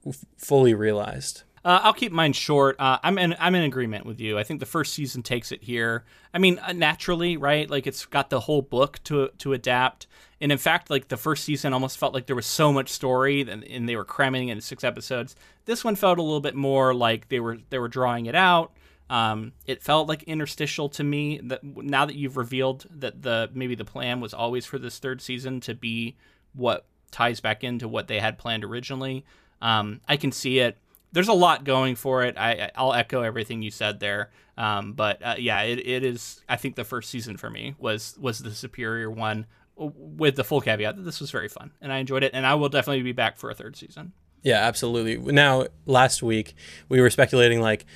Speaker 1: f- fully realized.
Speaker 2: Uh, I'll keep mine short. Uh, I'm in I'm in agreement with you. I think the first season takes it here. I mean, uh, naturally, right? Like it's got the whole book to to adapt. And in fact, like the first season almost felt like there was so much story, and, and they were cramming it in six episodes. This one felt a little bit more like they were they were drawing it out. Um, it felt like interstitial to me. That now that you've revealed that the maybe the plan was always for this third season to be what ties back into what they had planned originally. Um, I can see it there's a lot going for it. I I'll echo everything you said there. Um, but uh, yeah, it, it is. I think the first season for me was was the superior one, with the full caveat that this was very fun and I enjoyed it, and I will definitely be back for a third season.
Speaker 1: Yeah, absolutely. Now, last week we were speculating like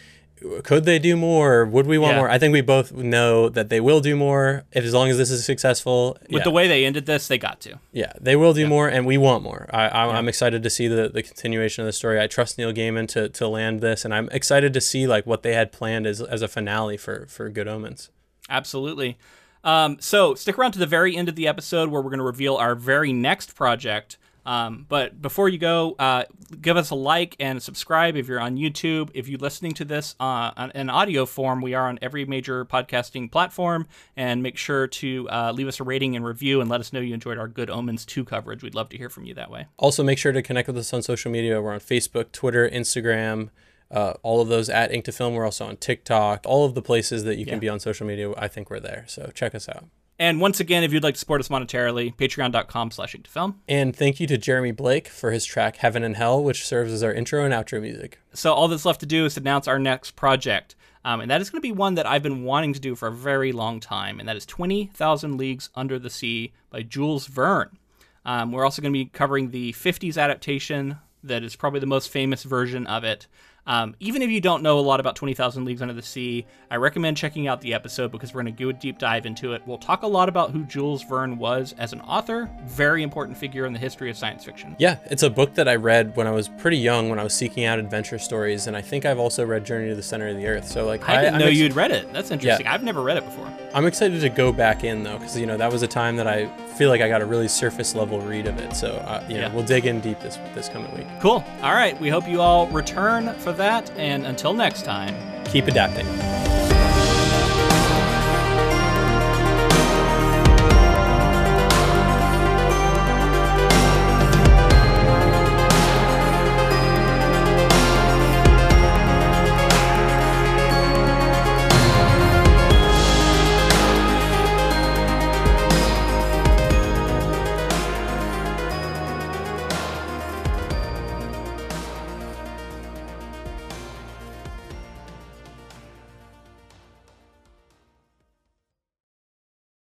Speaker 1: could they do more? Would we want yeah. more? I think we both know that they will do more if as long as this is successful.
Speaker 2: With yeah. the way they ended this, they got to.
Speaker 1: Yeah, they will do yeah. more, and we want more. I, am excited to see the, the continuation of the story. I trust Neil Gaiman to, to land this, and I'm excited to see like what they had planned as, as a finale for for Good Omens.
Speaker 2: Absolutely. Um, so stick around to the very end of the episode where we're going to reveal our very next project. Um, but before you go, uh, give us a like and subscribe if you're on YouTube. If you're listening to this uh, in audio form, we are on every major podcasting platform. And make sure to uh, leave us a rating and review and let us know you enjoyed our Good Omens 2 coverage. We'd love to hear from you that way.
Speaker 1: Also, make sure to connect with us on social media. We're on Facebook, Twitter, Instagram. Uh, all of those at Ink to Film. We're also on TikTok. All of the places that you can be on social media, I think we're there. So check us out.
Speaker 2: And once again, if you'd like to support us monetarily, patreon.com slash film.
Speaker 1: And thank you to Jeremy Blake for his track Heaven and Hell, which serves as our intro and outro music.
Speaker 2: So all that's left to do is to announce our next project. Um, and that is going to be one that I've been wanting to do for a very long time, and that is 20,000 Leagues Under the Sea by Jules Verne. Um, we're also going to be covering the 50s adaptation that is probably the most famous version of it. Um, even if you don't know a lot about 20,000 Leagues Under the Sea, I recommend checking out the episode because we're going to do a deep dive into it. We'll talk a lot about who Jules Verne was as an author, very important figure in the history of science fiction.
Speaker 1: Yeah, it's a book that I read when I was pretty young, when I was seeking out adventure stories, and I think I've also read Journey to the Center of the Earth. So like,
Speaker 2: I didn't know
Speaker 1: ex-
Speaker 2: you'd read it. That's interesting. I've never read it before.
Speaker 1: I'm excited to go back in though, because you know that was a time that I feel like I got a really surface level read of it. So uh, you know
Speaker 2: Yeah.
Speaker 1: we'll dig in deep this this coming week.
Speaker 2: Cool. All right. We hope you all return for that. And until next time.
Speaker 1: Keep adapting.